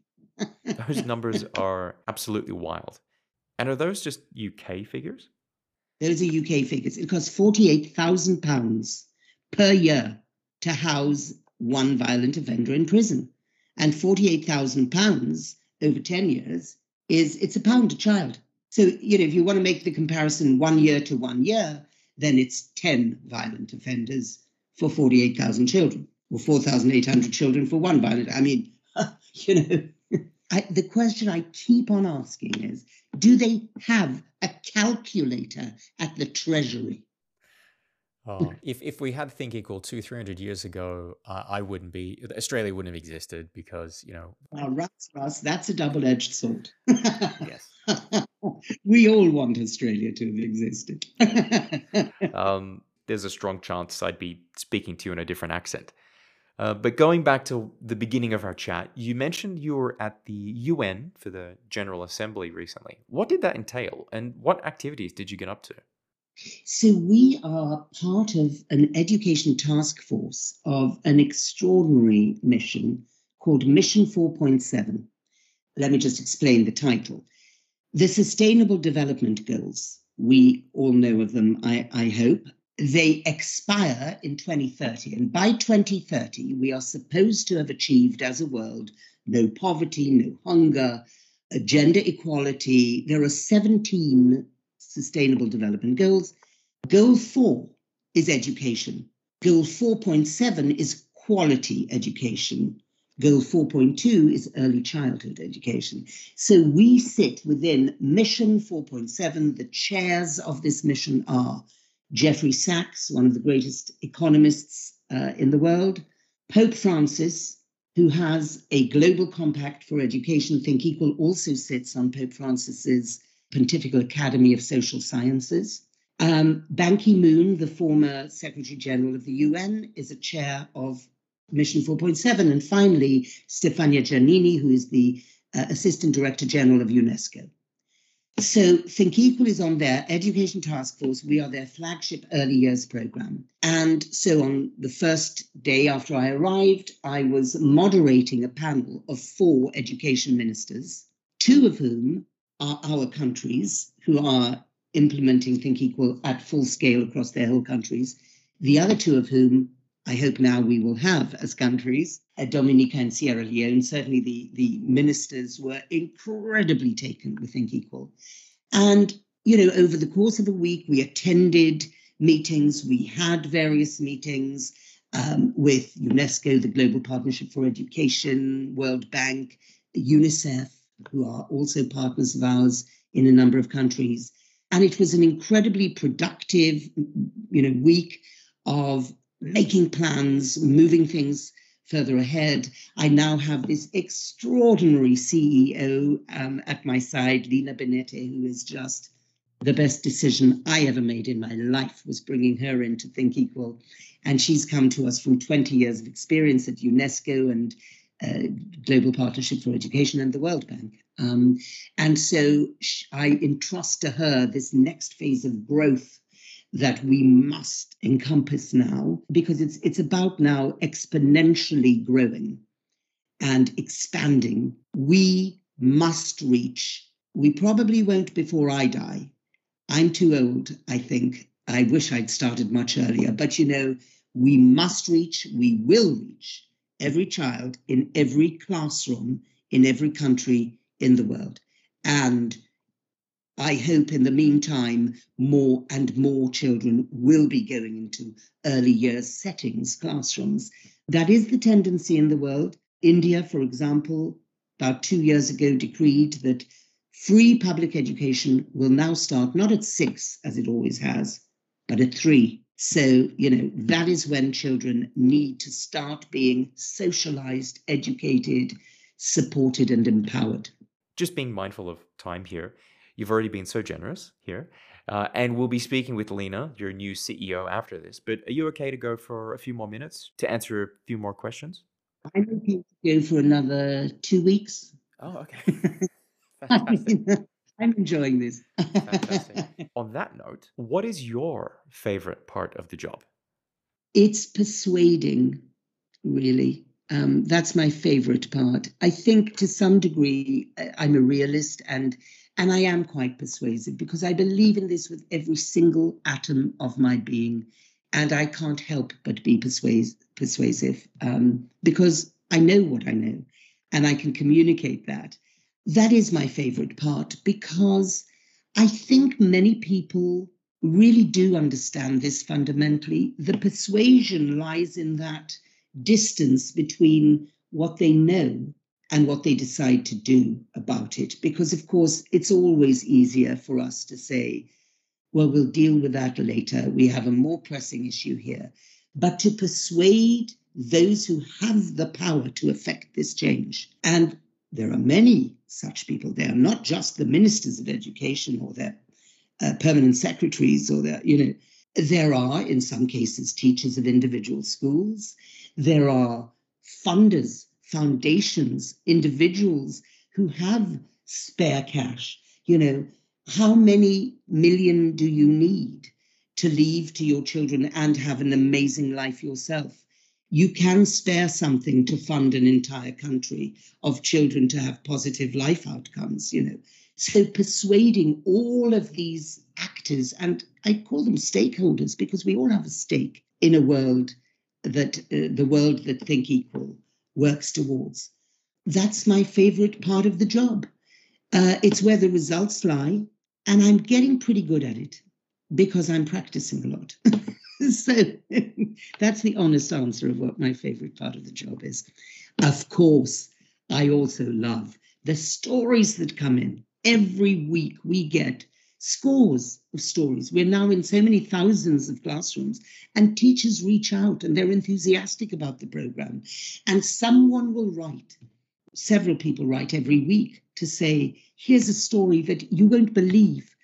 S1: Those numbers are absolutely wild. And are those just UK figures?
S2: Those are UK figures. It costs £48,000 per year to house one violent offender in prison. And 48,000 pounds over 10 years is it's a pound a child. So, you know, if you want to make the comparison one year to one year, then it's 10 violent offenders for 48,000 children or 4,800 children for one violent. I mean, you know, I, the question I keep on asking is do they have a calculator at the Treasury?
S3: Oh, if if we had Think Equal two three hundred years ago, uh, I wouldn't be Australia wouldn't have existed because you know.
S2: Well, Russ, Russ, that's a double edged sword.
S1: yes.
S2: we all want Australia to have existed.
S1: um, there's a strong chance I'd be speaking to you in a different accent. Uh, but going back to the beginning of our chat, you mentioned you were at the UN for the General Assembly recently. What did that entail, and what activities did you get up to?
S2: So, we are part of an education task force of an extraordinary mission called Mission 4.7. Let me just explain the title. The Sustainable Development Goals, we all know of them, I, I hope. They expire in 2030. And by 2030, we are supposed to have achieved as a world no poverty, no hunger, gender equality. There are 17 Sustainable Development Goals. Goal four is education. Goal 4.7 is quality education. Goal 4.2 is early childhood education. So we sit within Mission 4.7. The chairs of this mission are Jeffrey Sachs, one of the greatest economists uh, in the world, Pope Francis, who has a global compact for education. Think Equal also sits on Pope Francis's Pontifical Academy of Social Sciences. Um, Ban Ki moon, the former Secretary General of the UN, is a chair of Mission 4.7. And finally, Stefania Giannini, who is the uh, Assistant Director General of UNESCO. So Think Equal is on their education task force. We are their flagship early years program. And so on the first day after I arrived, I was moderating a panel of four education ministers, two of whom are our countries who are implementing Think Equal at full scale across their whole countries. The other two of whom I hope now we will have as countries, uh, Dominica and Sierra Leone. Certainly, the, the ministers were incredibly taken with Think Equal. And, you know, over the course of a week, we attended meetings, we had various meetings um, with UNESCO, the Global Partnership for Education, World Bank, UNICEF, who are also partners of ours in a number of countries. And it was an incredibly productive, you know, week of making plans, moving things further ahead. I now have this extraordinary CEO um, at my side, Lina Benete, who is just the best decision I ever made in my life was bringing her in to Think Equal. And she's come to us from 20 years of experience at UNESCO and uh, Global Partnership for Education and the World Bank. Um, and so I entrust to her this next phase of growth that we must encompass now because it's it's about now exponentially growing and expanding. We must reach we probably won't before i die. I'm too old i think. I wish i'd started much earlier but you know we must reach we will reach every child in every classroom in every country in the world. And I hope in the meantime, more and more children will be going into early years settings, classrooms. That is the tendency in the world. India, for example, about two years ago decreed that free public education will now start not at six, as it always has, but at three. So, you know, that is when children need to start being socialized, educated, supported, and empowered.
S1: Just being mindful of time here You've already been so generous here. Uh, and we'll be speaking with Lina, your new CEO, after this. But are you okay to go for a few more minutes to answer a few more questions?
S2: I'm okay to go for another two weeks.
S1: Oh, okay.
S2: I'm enjoying this.
S1: Fantastic. On that note, what is your favorite part of the job?
S2: It's persuading, really. Um, that's my favorite part. I think to some degree, I'm a realist and and I am quite persuasive because I believe in this with every single atom of my being. And I can't help but be persuas- persuasive um, because I know what I know and I can communicate that. That is my favorite part because I think many people really do understand this fundamentally. The persuasion lies in that distance between what they know and what they decide to do about it. Because, of course, it's always easier for us to say, well, we'll deal with that later. We have a more pressing issue here. But to persuade those who have the power to effect this change, and there are many such people, they are not just the ministers of education or their uh, permanent secretaries or their, you know, there are, in some cases, teachers of individual schools. There are funders foundations, individuals who have spare cash. You know, how many million do you need to leave to your children and have an amazing life yourself? You can spare something to fund an entire country of children to have positive life outcomes, you know. So persuading all of these actors, and I call them stakeholders because we all have a stake in a world that uh, the world that think equal works towards. That's my favorite part of the job. Uh, it's where the results lie, and I'm getting pretty good at it because I'm practicing a lot. so that's the honest answer of what my favorite part of the job is. Of course, I also love the stories that come in. Every week we get scores of stories. We're now in so many thousands of classrooms, and teachers reach out and they're enthusiastic about the program. And someone will write, several people write every week to say, here's a story that you won't believe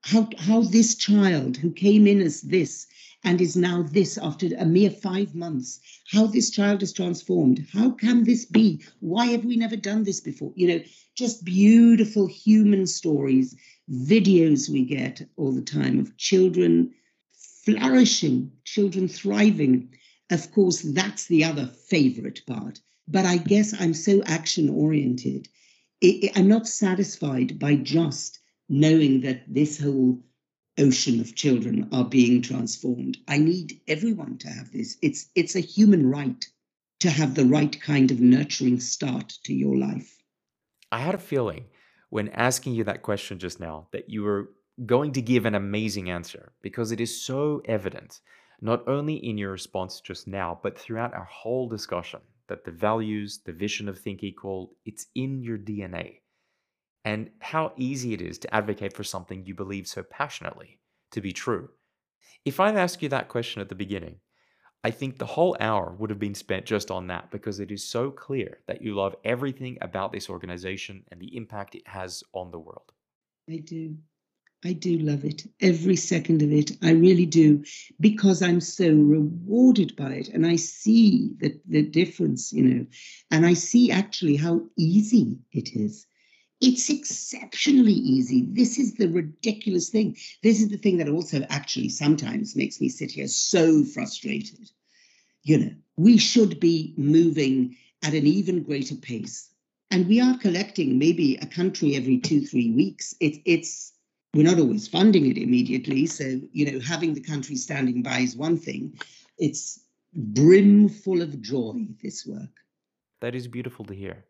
S2: how, how this child who came in as this and is now this after a mere five months. How this child is transformed. How can this be? Why have we never done this before? You know, just beautiful human stories videos we get all the time of children flourishing, children thriving. Of course, that's the other favorite part. But I guess I'm so action oriented. I'm not satisfied by just knowing that this whole ocean of children are being transformed. I need everyone to have this. It's it's a human right to have the right kind of nurturing start to your life.
S1: I had a feeling when asking you that question just now that you were going to give an amazing answer because it is so evident, not only in your response just now, but throughout our whole discussion, that the values, the vision of Think Equal, it's in your DNA. And how easy it is to advocate for something you believe so passionately to be true. If I'd asked you that question at the beginning, I think the whole hour would have been spent just on that because it is so clear that you love everything about this organization and the impact it has on the world.
S2: I do. I do love it, every second of it. I really do, because I'm so rewarded by it. And I see the, the difference, you know, and I see actually how easy it is. It's exceptionally easy. This is the ridiculous thing. This is the thing that also actually sometimes makes me sit here so frustrated. You know, we should be moving at an even greater pace. And we are collecting maybe a country every two, three weeks. It, it's we're not always funding it immediately. So, you know, having the country standing by is one thing. It's brim full of joy, this work.
S1: That is beautiful to hear.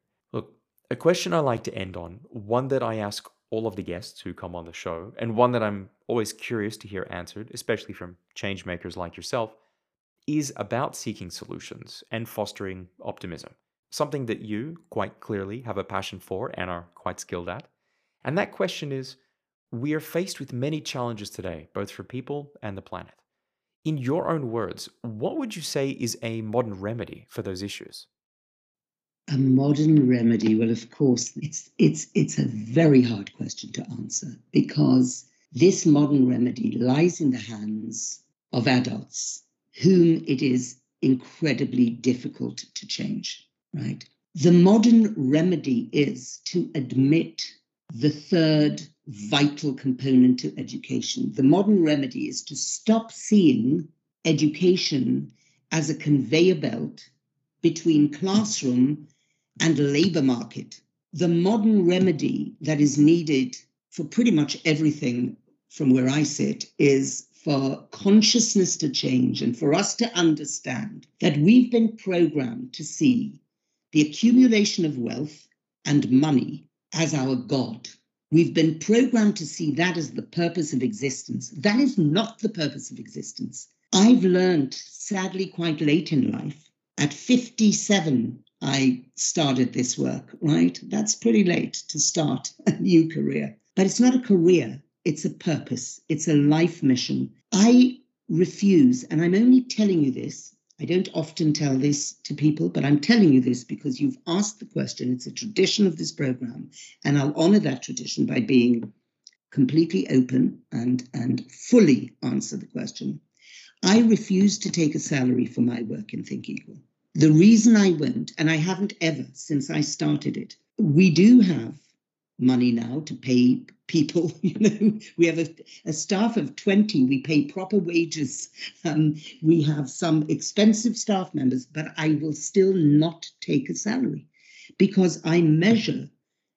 S1: A question I like to end on, one that I ask all of the guests who come on the show, and one that I'm always curious to hear answered, especially from changemakers like yourself, is about seeking solutions and fostering optimism. Something that you quite clearly have a passion for and are quite skilled at. And that question is we are faced with many challenges today, both for people and the planet. In your own words, what would you say is a modern remedy for those issues?
S2: A modern remedy, well, of course, it's it's it's a very hard question to answer because this modern remedy lies in the hands of adults whom it is incredibly difficult to change, right? The modern remedy is to admit the third vital component to education. The modern remedy is to stop seeing education as a conveyor belt between classroom and labor market. The modern remedy that is needed for pretty much everything from where I sit is for consciousness to change and for us to understand that we've been programmed to see the accumulation of wealth and money as our God. We've been programmed to see that as the purpose of existence. That is not the purpose of existence. I've learned, sadly, quite late in life. At 57, I started this work, right? That's pretty late to start a new career. But it's not a career, it's a purpose, it's a life mission. I refuse, and I'm only telling you this I don't often tell this to people, but I'm telling you this because you've asked the question. It's a tradition of this program, and I'll honor that tradition by being completely open and, and fully answer the question. I refuse to take a salary for my work in Think Equal. The reason I won't, and I haven't ever since I started it, we do have money now to pay people. You know, we have a, a staff of 20, we pay proper wages. Um, we have some expensive staff members, but I will still not take a salary because I measure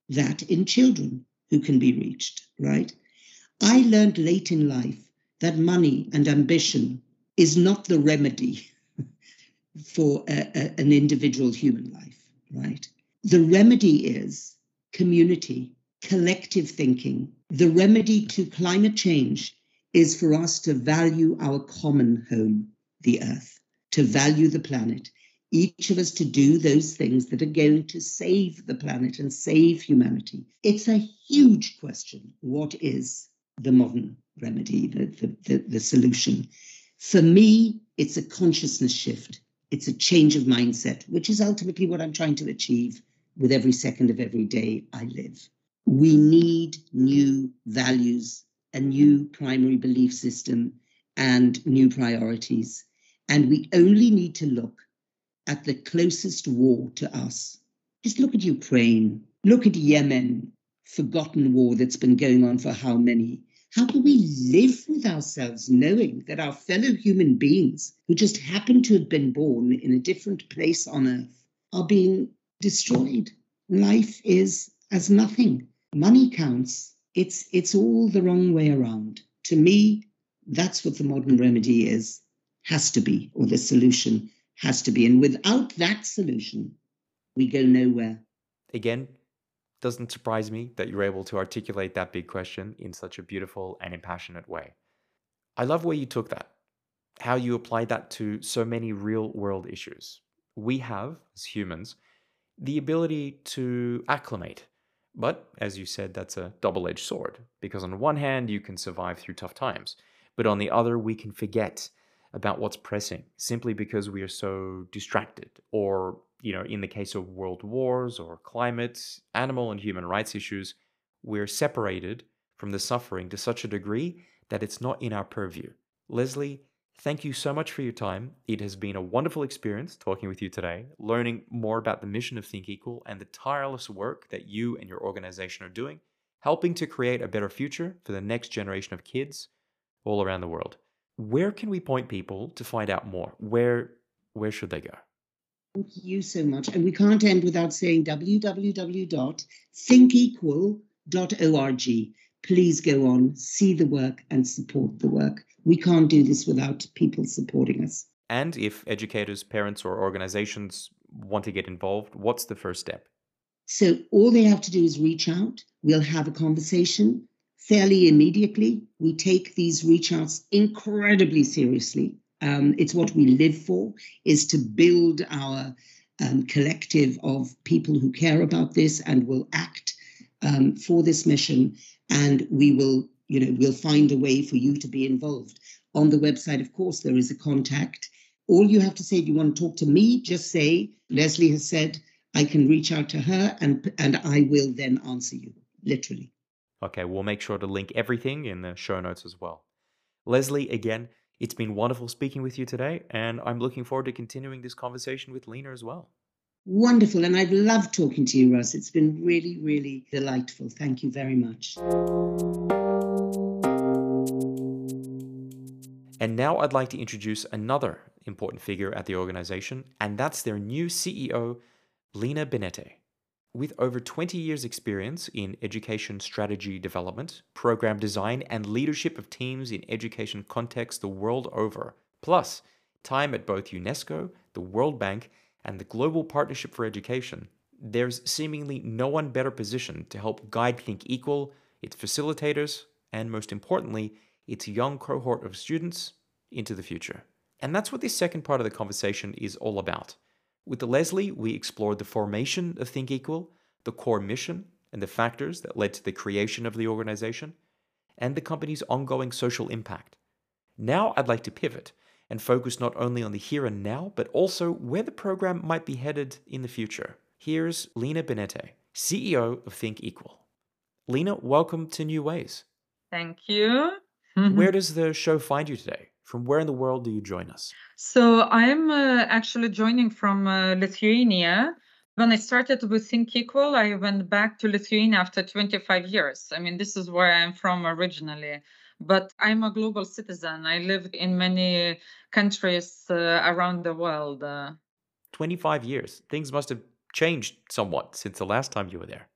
S2: that in children who can be reached, right? I learned late in life that money and ambition is not the remedy for a, a, an individual human life, right? The remedy is community, collective thinking. The remedy to climate change is for us to value our common home, the earth, to value the planet, each of us to do those things that are going to save the planet and save humanity. It's a huge question. What is the modern remedy, the, the, the, the solution? For me, it's a consciousness shift. It's a change of mindset, which is ultimately what I'm trying to achieve with every second of every day I live. We need new values, a new primary belief system, and new priorities. And we only need to look at the closest war to us. Just look at Ukraine, look at Yemen, forgotten war that's been going on for how many? How can we live with ourselves knowing that our fellow human beings who just happen to have been born in a different place on earth are being destroyed? Life is as nothing. Money counts. It's it's all the wrong way around. To me, that's what the modern remedy is, has to be, or the solution has to be. And without that solution, we go nowhere.
S1: Again, doesn't surprise me that you're able to articulate that big question in such a beautiful and impassionate way. I love where you took that, how you applied that to so many real world issues. We have, as humans, the ability to acclimate. But as you said, that's a double edged sword, because on one hand, you can survive through tough times, but on the other, we can forget about what's pressing simply because we are so distracted or you know in the case of world wars or climate animal and human rights issues we're separated from the suffering to such a degree that it's not in our purview leslee thank you so much for your time it has been a wonderful experience talking with you today learning more about the mission of think equal and the tireless work that you and your organization are doing helping to create a better future for the next generation of kids all around the world where can we point people to find out more? Where where should they go?
S2: Thank you so much. And we can't end without saying www.thinkequal.org. Please go on, see the work, and support the work. We can't do this without people supporting us.
S1: And if educators, parents, or organizations want to get involved, what's the first step?
S2: So all they have to do is reach out. We'll have a conversation fairly immediately. We take these reach outs incredibly seriously. Um, it's what we live for, is to build our um, collective of people who care about this and will act um, for this mission. And we will, you know, we'll find a way for you to be involved. On the website, of course, there is a contact. All you have to say, if you want to talk to me, just say, Leslee has said, I can reach out to her and, and I will then answer you, literally.
S1: Okay, we'll make sure to link everything in the show notes as well. Leslee, again, it's been wonderful speaking with you today, and I'm looking forward to continuing this conversation with Lina as well.
S2: Wonderful, and I've loved talking to you, Russ. It's been really, really delightful. Thank you very much.
S1: And now I'd like to introduce another important figure at the organization, and that's their new CEO, Lina Benete. With over 20 years' experience in education strategy development, program design, and leadership of teams in education contexts the world over, plus time at both UNESCO, the World Bank, and the Global Partnership for Education, there's seemingly no one better positioned to help guide Think Equal, its facilitators, and most importantly, its young cohort of students into the future. And that's what this second part of the conversation is all about. With the Leslee, we explored the formation of Think Equal, the core mission and the factors that led to the creation of the organization, and the company's ongoing social impact. Now I'd like to pivot and focus not only on the here and now, but also where the program might be headed in the future. Here's Lina Benete, CEO of Think Equal. Lina, welcome to New Ways.
S4: Thank you.
S1: Where does the show find you today? From where in the world do you join us?
S4: So I'm uh, actually joining from uh, Lithuania. When I started with Think Equal, I went back to Lithuania after 25 years. I mean, this is where I'm from originally. But I'm a global citizen. I lived in many countries uh, around the world. Uh.
S1: 25 years. Things must have changed somewhat since the last time you were there.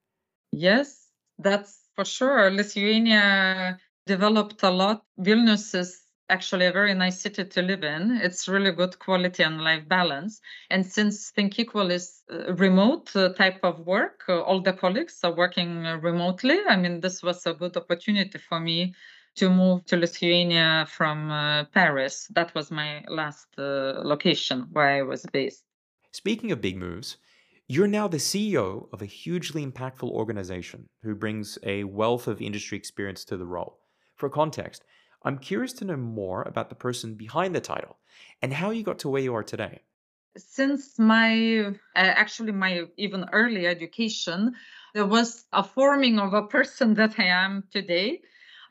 S4: Yes, that's for sure. Lithuania developed a lot. Vilnius is actually a very nice city to live in. It's really good quality and life balance. And since Think Equal is remote uh, type of work, uh, all the colleagues are working uh, remotely. I mean, this was a good opportunity for me to move to Lithuania from uh, Paris. That was my last uh, location where I was based.
S1: Speaking of big moves, you're now the CEO of a hugely impactful organization who brings a wealth of industry experience to the role. For context, I'm curious to know more about the person behind the title and how you got to where you are today.
S4: Since my uh, actually my even early education, there was a forming of a person that I am today.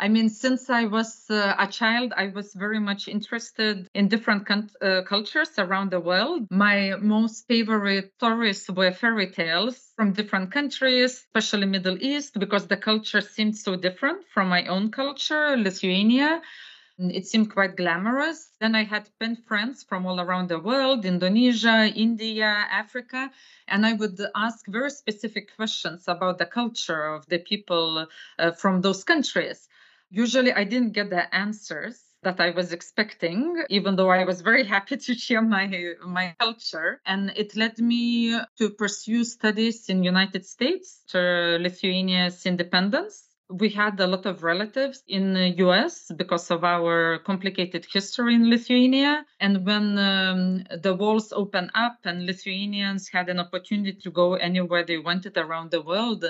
S4: I mean, since I was uh, a child, I was very much interested in different con- uh, cultures around the world. My most favorite stories were fairy tales from different countries, especially Middle East, because the culture seemed so different from my own culture, Lithuania. It seemed quite glamorous. Then I had pen friends from all around the world Indonesia, India, Africa. And I would ask very specific questions about the culture of the people uh, from those countries. Usually, I didn't get the answers that I was expecting, even though I was very happy to share my my culture. And it led me to pursue studies in United States to Lithuania's independence we had a lot of relatives in the US because of our complicated history in Lithuania. And when um, the walls opened up and Lithuanians had an opportunity to go anywhere they wanted around the world,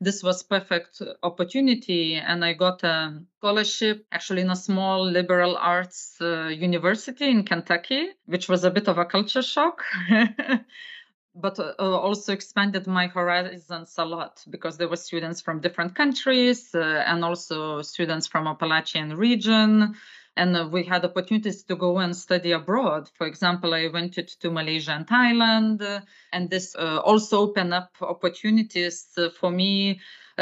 S4: this was perfect opportunity. And I got a scholarship actually in a small liberal arts uh, university in Kentucky, which was a bit of a culture shock. but uh, also expanded my horizons a lot because there were students from different countries uh, and also students from Appalachian region. And uh, we had opportunities to go and study abroad. For example i went to, to malaysia and thailand uh, and this uh, also opened up opportunities uh, for me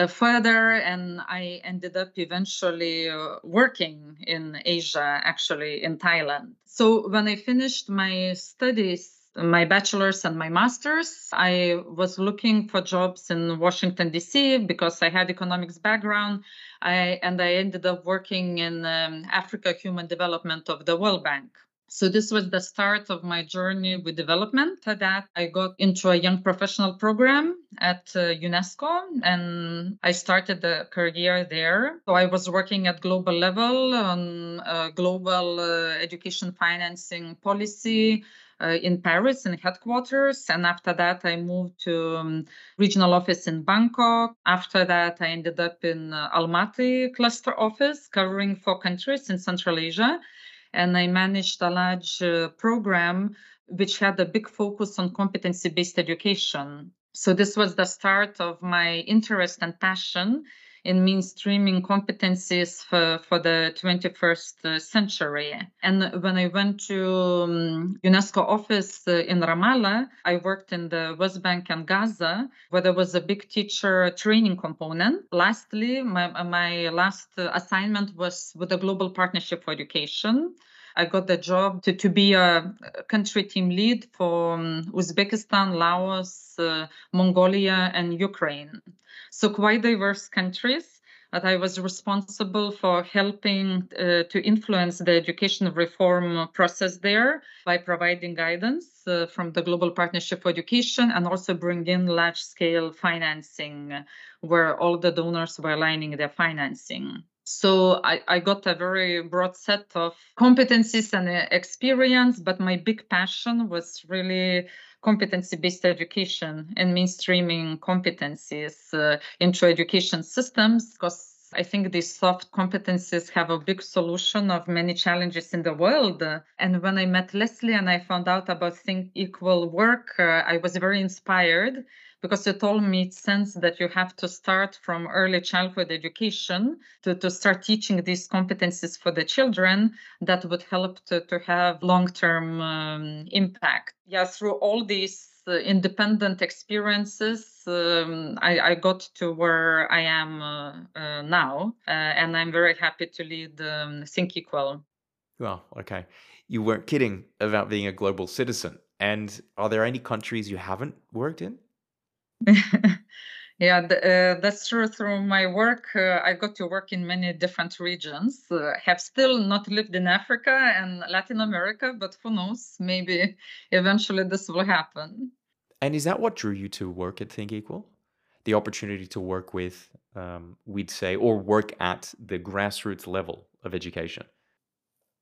S4: further. And i ended up eventually working in asia actually in thailand. So when i finished my studies my bachelor's and my master's. I was looking for jobs in Washington D.C. because I had economics background. I and I ended up working in um, Africa Human Development of the World Bank. So this was the start of my journey with development. That I got into a young professional program at uh, UNESCO, and I started the career there. So I was working at global level on uh, global uh, education financing policy, uh, in Paris in headquarters. And after that, I moved to um, regional office in Bangkok. After that, I ended up in uh, Almaty cluster office covering four countries in Central Asia. And I managed a large uh, program which had a big focus on competency based education. So this was the start of my interest and passion in mainstreaming competencies for, for the 21st uh, century. And when I went to um, UNESCO office uh, in Ramallah, I worked in the West Bank and Gaza, where there was a big teacher training component. Lastly, my, my last assignment was with the Global Partnership for Education. I got the job to, to be a country team lead for um, Uzbekistan, Laos, uh, Mongolia, and Ukraine. So quite diverse countries that I was responsible for helping uh, to influence the education reform process there by providing guidance uh, from the Global Partnership for Education and also bring in large scale financing where all the donors were aligning their financing. So I, I got a very broad set of competencies and uh, experience, but my big passion was really competency-based education and mainstreaming competencies uh, into education systems because I think these soft competencies have a big solution of many challenges in the world. And when I met Leslee and I found out about Think Equal work, uh, I was very inspired because it all made sense that you have to start from early childhood education to, to start teaching these competencies for the children that would help to, to have long-term um, impact. Yeah, through all these uh, independent experiences, um, I, I, got to where I am uh, uh, now, uh, and I'm very happy to lead um, Think Equal.
S1: Well, okay. You weren't kidding about being a global citizen. And are there any countries you haven't worked in?
S4: yeah, uh, that's true. Through my work, uh, I got to work in many different regions. Uh, have still not lived in Africa and Latin America, but who knows? Maybe eventually this will happen.
S1: And is that what drew you to work at Think Equal? The opportunity to work with, um, we'd say, or work at the grassroots level of education?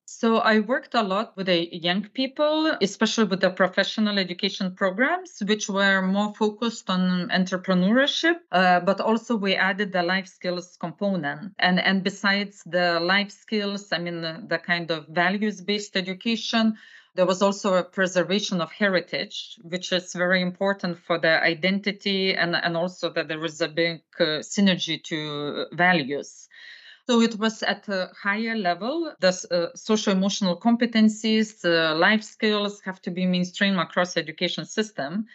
S4: So I worked a lot with the young people, especially with the professional education programs, which were more focused on entrepreneurship, uh, but also we added the life skills component. And and besides the life skills, I mean the, the kind of values-based education, there was also a preservation of heritage, which is very important for the identity and, and also that there is a big uh, synergy to values. So it was at a higher level. The uh, social emotional competencies, uh, life skills have to be mainstream across education system.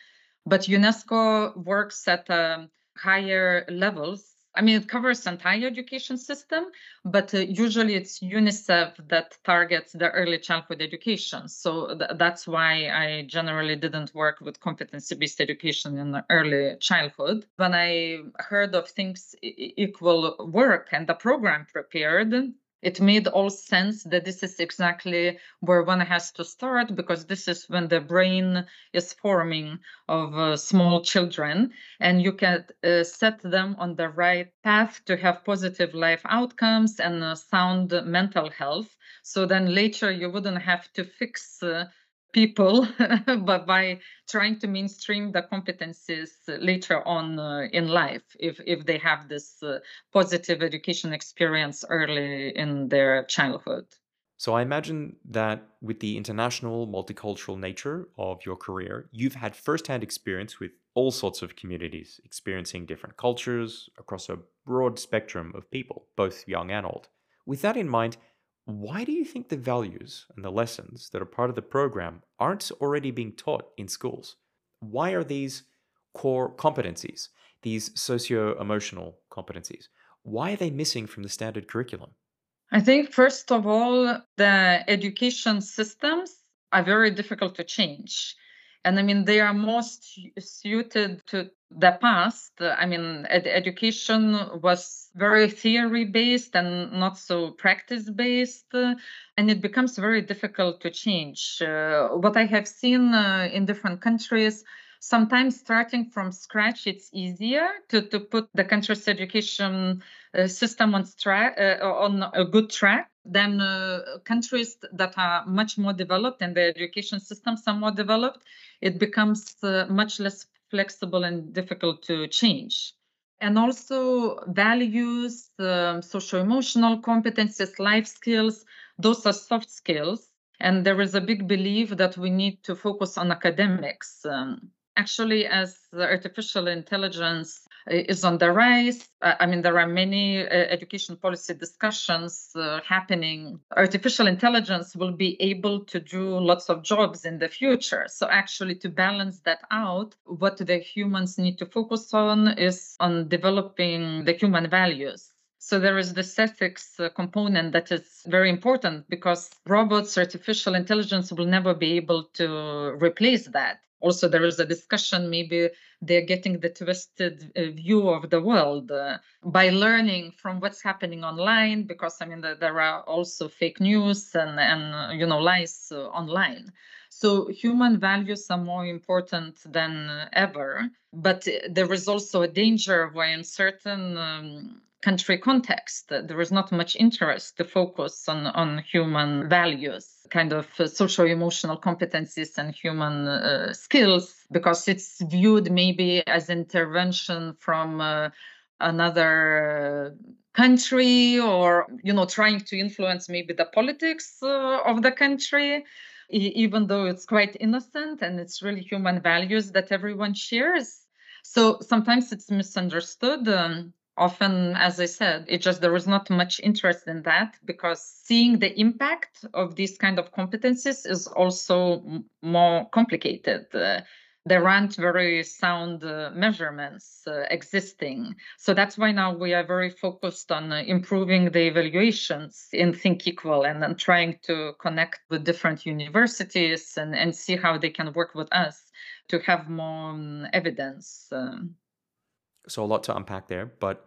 S4: But UNESCO works at um, higher levels I mean, it covers the entire education system, but uh, usually it's UNICEF that targets the early childhood education. So th- that's why I generally didn't work with competency based education in early childhood. When I heard of Things Equal Work and the program prepared, it made all sense that this is exactly where one has to start because this is when the brain is forming of uh, small children and you can uh, set them on the right path to have positive life outcomes and uh, sound mental health. So then later you wouldn't have to fix uh, people but by trying to mainstream the competencies later on uh, in life if if they have this uh, positive education experience early in their childhood.
S1: So i imagine that with the international multicultural nature of your career you've had firsthand experience with all sorts of communities experiencing different cultures across a broad spectrum of people both young and old. With that in mind why do you think the values and the lessons that are part of the program aren't already being taught in schools? Why are these core competencies, these socio emotional competencies, why are they missing from the standard curriculum?
S4: I think, first of all, the education systems are very difficult to change. And I mean, they are most suited to the past. I mean, ed- education was very theory based and not so practice based. and it becomes very difficult to change. Uh, what I have seen uh, in different countries, sometimes starting from scratch it's easier to, to put the country's education uh, system on, stra- uh, on a good track than uh, countries that are much more developed and the education systems are more developed it becomes uh, much less flexible and difficult to change. And also values, um, social emotional competences, life skills, those are soft skills. And there is a big belief that we need to focus on academics. Um, actually, as artificial intelligence is on the rise. I mean, there are many uh, education policy discussions uh, happening. Artificial intelligence will be able to do lots of jobs in the future. So, actually, to balance that out, what the humans need to focus on is on developing the human values. So there is this ethics uh, component that is very important because robots, artificial intelligence will never be able to replace that also there is a discussion maybe they're getting the twisted uh, view of the world uh, by learning from what's happening online because i mean the, there are also fake news and and you know lies uh, online. So human values are more important than ever but there is also a danger where in certain um, country context there is not much interest to focus on on human values kind of uh, social emotional competencies and human uh, skills because it's viewed maybe as intervention from uh, another country or you know trying to influence maybe the politics uh, of the country even though it's quite innocent and it's really human values that everyone shares. So sometimes it's misunderstood um, often as i said it just there was not much interest in that because seeing the impact of these kind of competencies is also m- more complicated. Uh, there aren't very sound uh, measurements uh, existing. So that's why now we are very focused on uh, improving the evaluations in think equal and, and trying to connect with different universities and, and see how they can work with us to have more um, evidence um,
S1: so a lot to unpack there, but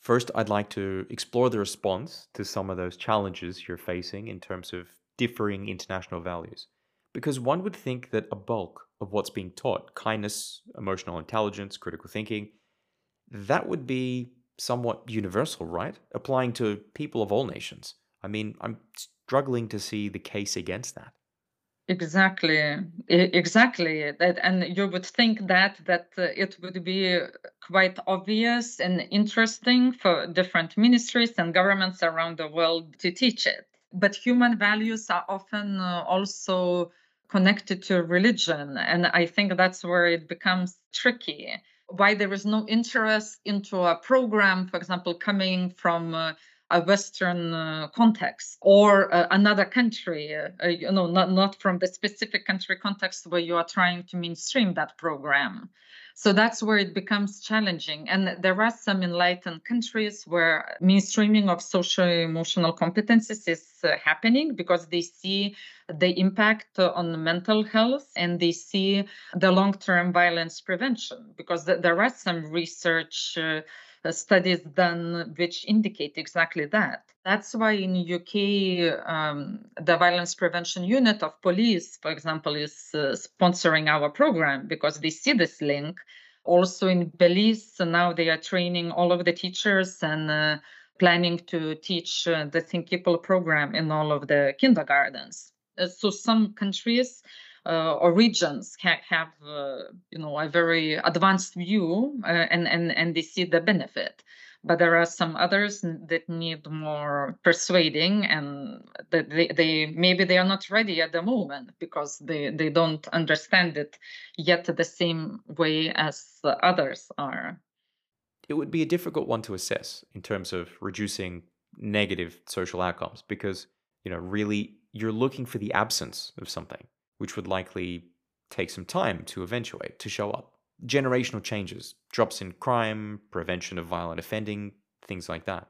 S1: first I'd like to explore the response to some of those challenges you're facing in terms of differing international values. Because one would think that a bulk of what's being taught, kindness, emotional intelligence, critical thinking, that would be somewhat universal, right? Applying to people of all nations. I mean, I'm struggling to see the case against that.
S4: Exactly, exactly. That, and you would think that that uh, it would be quite obvious and interesting for different ministries and governments around the world to teach it. But human values are often uh, also connected to religion, and I think that's where it becomes tricky. Why there is no interest into a program, for example, coming from uh, a Western uh, context or uh, another country, uh, uh, you know, not, not from the specific country context where you are trying to mainstream that program. So that's where it becomes challenging. And there are some enlightened countries where mainstreaming of social emotional competencies is uh, happening because they see the impact on mental health and they see the long term violence prevention because th- there are some research. Uh, studies done which indicate exactly that. That's why in UK, um, the violence prevention unit of police, for example, is uh, sponsoring our program because they see this link. Also in Belize, so now they are training all of the teachers and uh, planning to teach uh, the Think Equal program in all of the kindergartens. Uh, so some countries or regions ha- have uh, you know a very advanced view uh, and and and they see the benefit. But there are some others that need more persuading and that they, they maybe they are not ready at the moment because they they don't understand it yet the same way as others are.
S1: It would be a difficult one to assess in terms of reducing negative social outcomes because you know really you're looking for the absence of something which would likely take some time to eventuate, to show up. Generational changes, drops in crime, prevention of violent offending, things like that.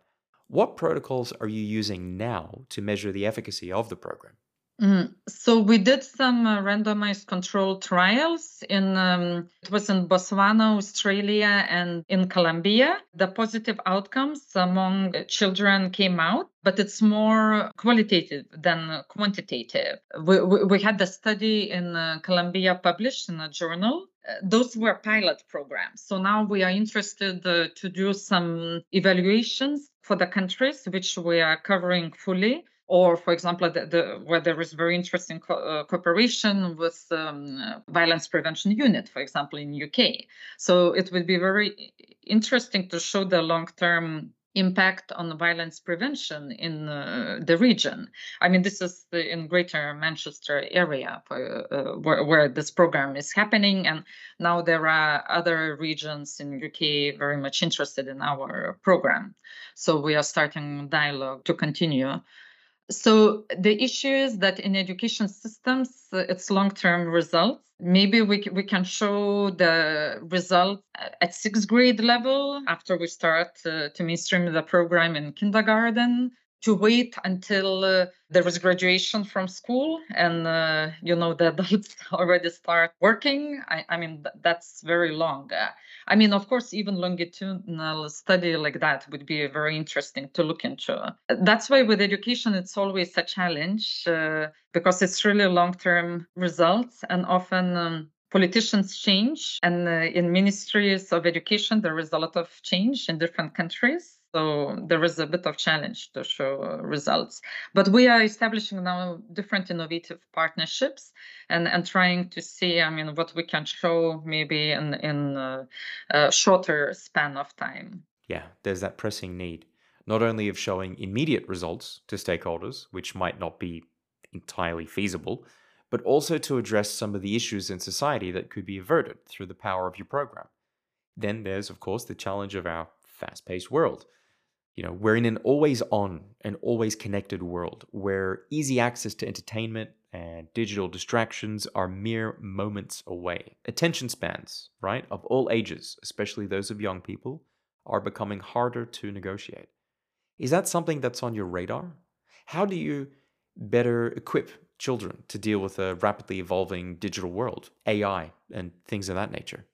S1: What protocols are you using now to measure the efficacy of the program?
S4: Mm, so we did some uh, randomized control trials in um, it was in Botswana, Australia, and in Colombia. The positive outcomes among children came out, but it's more qualitative than quantitative. We, we, we had the study in uh, Colombia published in a journal. Uh, those were pilot programs. So now we are interested uh, to do some evaluations for the countries which we are covering fully or for example the, the, where there is very interesting co- uh, cooperation with um, violence prevention unit for example in uk so it would be very interesting to show the long-term impact on violence prevention in uh, the region. I mean, this is the, in Greater Manchester area for, uh, where, where, this program is happening, and now there are other regions in UK very much interested in our program. So we are starting dialogue to continue so the issue is that in education systems, it's long-term results. Maybe we, we can show the results at sixth grade level after we start uh, to mainstream the program in kindergarten to wait until uh, there is graduation from school and uh, you know the adults already start working i, I mean th- that's very long uh, i mean of course even longitudinal study like that would be very interesting to look into. That's why with education it's always a challenge uh, because it's really long-term results and often um, politicians change and uh, in ministries of education there is a lot of change in different countries so there is a bit of challenge to show uh, results. But we are establishing now different innovative partnerships and, and trying to see, I mean, what we can show maybe in, in a, a shorter span of time.
S1: Yeah, there's that pressing need, not only of showing immediate results to stakeholders, which might not be entirely feasible, but also to address some of the issues in society that could be averted through the power of your program. Then there's, of course, the challenge of our fast paced world you know, we're in an always on and always connected world where easy access to entertainment and digital distractions are mere moments away. Attention spans, right, of all ages, especially those of young people, are becoming harder to negotiate. Is that something that's on your radar? How do you better equip children to deal with a rapidly evolving digital world, AI, and things of that nature?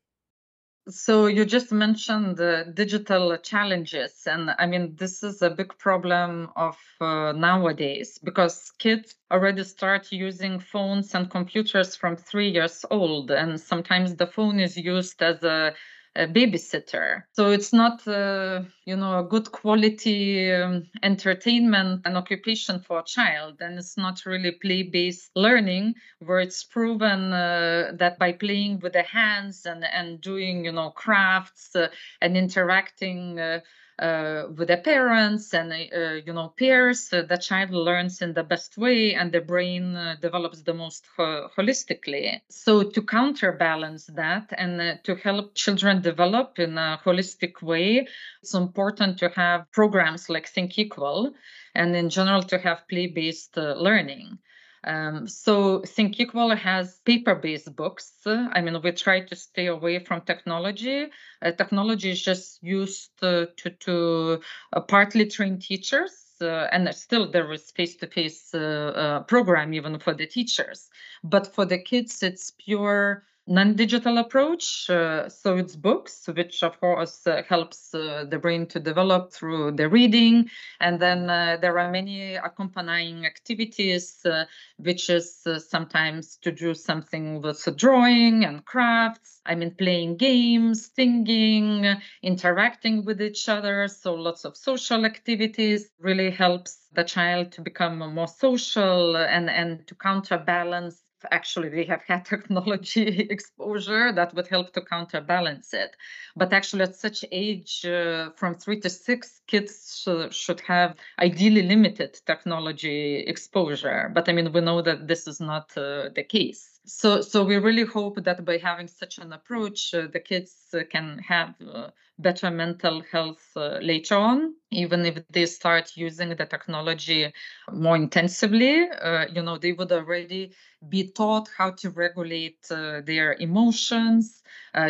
S4: So you just mentioned digital challenges, and I mean this is a big problem of uh, nowadays because kids already start using phones and computers from three years old, and sometimes the phone is used as a a babysitter. So it's not, uh, you know, a good quality um, entertainment and occupation for a child. And it's not really play based learning where it's proven uh, that by playing with the hands and, and doing, you know, crafts uh, and interacting uh, with their parents and uh, you know peers uh, the child learns in the best way and the brain uh, develops the most ho- holistically. So to counterbalance that and uh, to help children develop in a holistic way it's important to have programs like think equal and in general to have play-based uh, learning um, so Think Equal has paper-based books. I mean, we try to stay away from technology. Uh, technology is just used uh, to to uh, partly train teachers, uh, and still there is face-to-face uh, uh, program even for the teachers. But for the kids, it's pure non-digital approach uh, so it's books which of course uh, helps uh, the brain to develop through the reading. And then uh, there are many accompanying activities uh, which is uh, sometimes to do something with drawing and crafts. I mean playing games singing interacting with each other. So lots of social activities really helps the child to become more social and and to counterbalance actually they have had technology exposure that would help to counterbalance it. But actually at such age uh, from three to six kids sh- should have ideally limited technology exposure. But i mean we know that this is not uh, the case so so we really hope that by having such an approach uh, the kids uh, can have uh, better mental health uh, later on even if they start using the technology more intensively. Uh, you know they would already be taught how to regulate uh, their emotions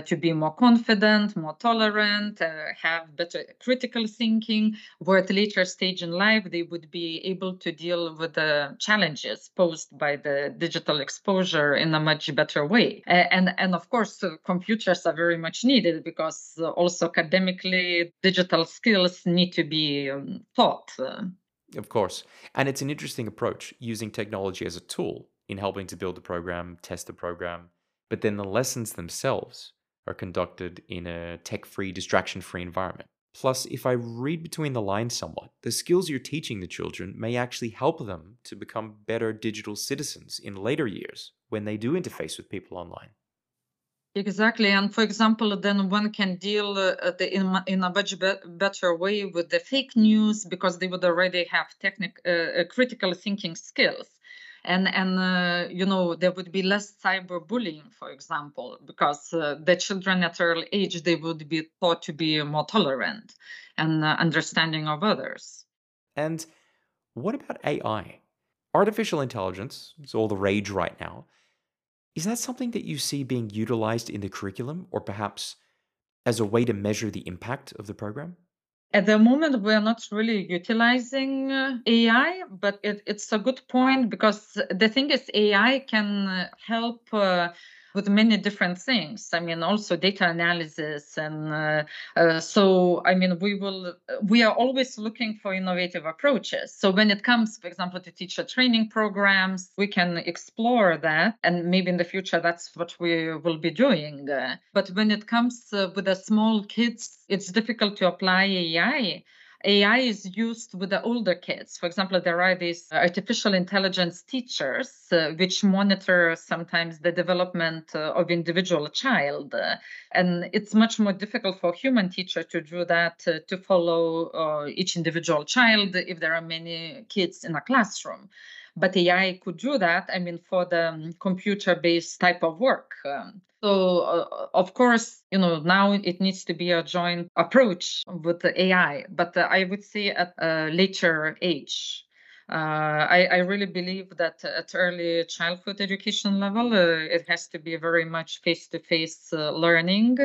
S4: to be more confident more tolerant have better critical thinking where at a later stage in life they would be able to deal with the challenges posed by the digital exposure in a much better way and and of course uh, computers are very much needed because uh, also academically digital skills need to be um, taught.
S1: Of course. And it's an interesting approach using technology as a tool in helping to build the program, test the program, but then the lessons themselves are conducted in a tech free, distraction free environment. Plus, if I read between the lines somewhat, the skills you're teaching the children may actually help them to become better digital citizens in later years when they do interface with people online.
S4: Exactly, and for example, then one can deal uh, the, in, in a much be- better way with the fake news because they would already have technical, uh, uh, critical thinking skills, and and uh, you know there would be less cyberbullying, for example, because uh, the children at early age they would be taught to be more tolerant and uh, understanding of others.
S1: And what about AI? Artificial intelligence it's all the rage right now. Is that something that you see being utilized in the curriculum or perhaps as a way to measure the impact of the program?
S4: At the moment, we're not really utilizing uh, AI, but it, it's a good point because the thing is, AI can help. Uh, with many different things. I mean, also data analysis, and uh, uh, so I mean, we will we are always looking for innovative approaches. So when it comes, for example, to teacher training programs, we can explore that, and maybe in the future that's what we will be doing. Uh, but when it comes uh, with the small kids, it's difficult to apply AI AI is used with the older kids. For example, there are these artificial intelligence teachers uh, which monitor sometimes the development uh, of individual child. Uh, and it's much more difficult for human teacher to do that, uh, to follow uh, each individual child if there are many kids in a classroom but AI could do that. I mean, for the um, computer-based type of work. Um, so, uh, of course, you know, now it needs to be a joint approach with the AI, but uh, I would say at a later age. Uh, I, I, really believe that at early childhood education level, uh, it has to be very much face-to-face uh, learning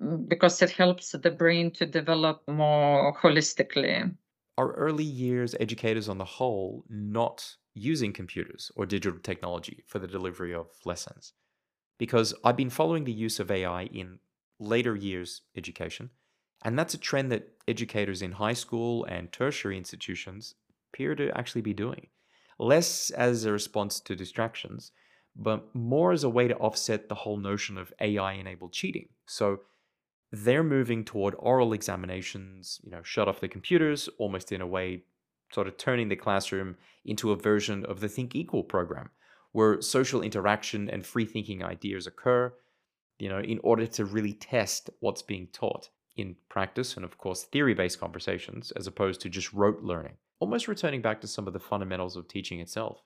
S4: mm, because it helps the brain to develop more holistically.
S1: Are early years educators on the whole not using computers or digital technology for the delivery of lessons. Because I've been following the use of AI in later years education, and that's a trend that educators in high school and tertiary institutions appear to actually be doing. Less as a response to distractions, but more as a way to offset the whole notion of AI enabled cheating. So they're moving toward oral examinations, you know, shut off the computers, almost in a way sort of turning the classroom into a version of the Think Equal program, where social interaction and free thinking ideas occur, you know, in order to really test what's being taught. in practice and, of course, theory based conversations as opposed to just rote learning, almost returning back to some of the fundamentals of teaching itself.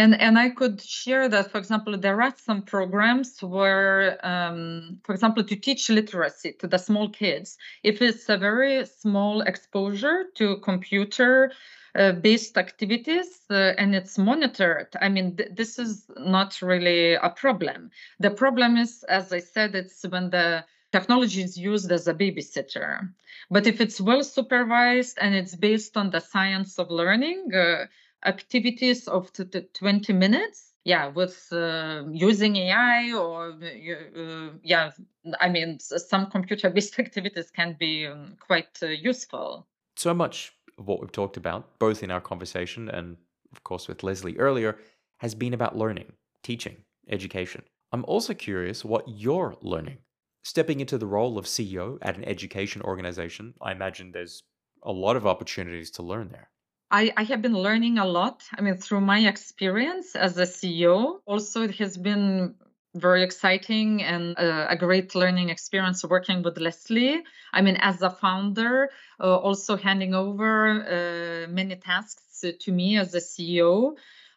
S4: And, and I could share that, for example, there are some programs where, um, for example, to teach literacy to the small kids, if it's a very small exposure to computer uh, based activities uh, and it's monitored, I mean, th- this is not really a problem. The problem is, as I said, it's when the technology is used as a babysitter. But if it's well supervised and it's based on the science of learning, uh, activities of t- t- 20 minutes yeah with uh, using ai or uh, yeah i mean some computer based activities can be um, quite uh, useful.
S1: So much of what we've talked about both in our conversation and of course with leslee earlier has been about learning teaching education. I'm also curious what you're learning. Stepping into the role of ceo at an education organization i imagine there's a lot of opportunities to learn there
S4: I, I have been learning a lot. I mean, through my experience as a CEO, also it has been very exciting and a, great learning experience working with Leslee. I mean, as a founder, uh, also handing over uh, many tasks to me as a CEO.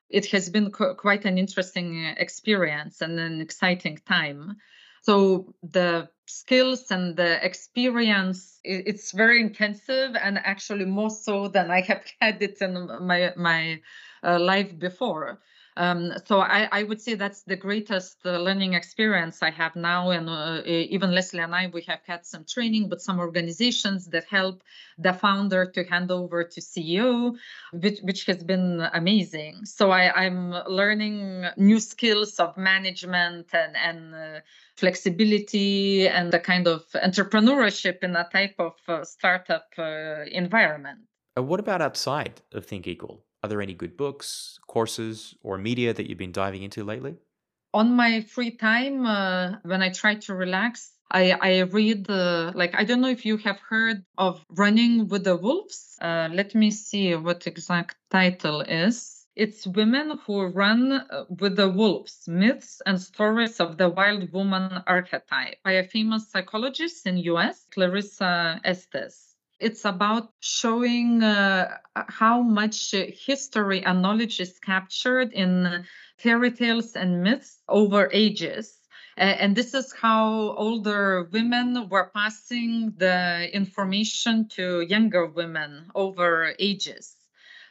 S4: It has been qu- quite an interesting experience and an exciting time. So the skills and the experience it's very intensive and actually more so than i have had it in my my uh, life before um, so I, I, would say that's the greatest uh, learning experience I have now. And uh, even Leslee and I, we have had some training with some organizations that help the founder to hand over to CEO, which, which has been amazing. So I, am learning new skills of management and, and uh, flexibility and the kind of entrepreneurship in a type of uh, startup uh, environment.
S1: what about outside of Think Equal? Are there any good books, courses, or media that you've been diving into lately?
S4: On my free time, uh, when I try to relax, I, I read like, I don't know if you have heard of Running with the Wolves. Uh, let me see what exact title is. It's women who run uh, with the wolves, myths and stories of the wild woman archetype by a famous psychologist in US, Clarissa Estes it's about showing uh, how much history and knowledge is captured in fairy tales and myths over ages. And this is how older women were passing the information to younger women over ages.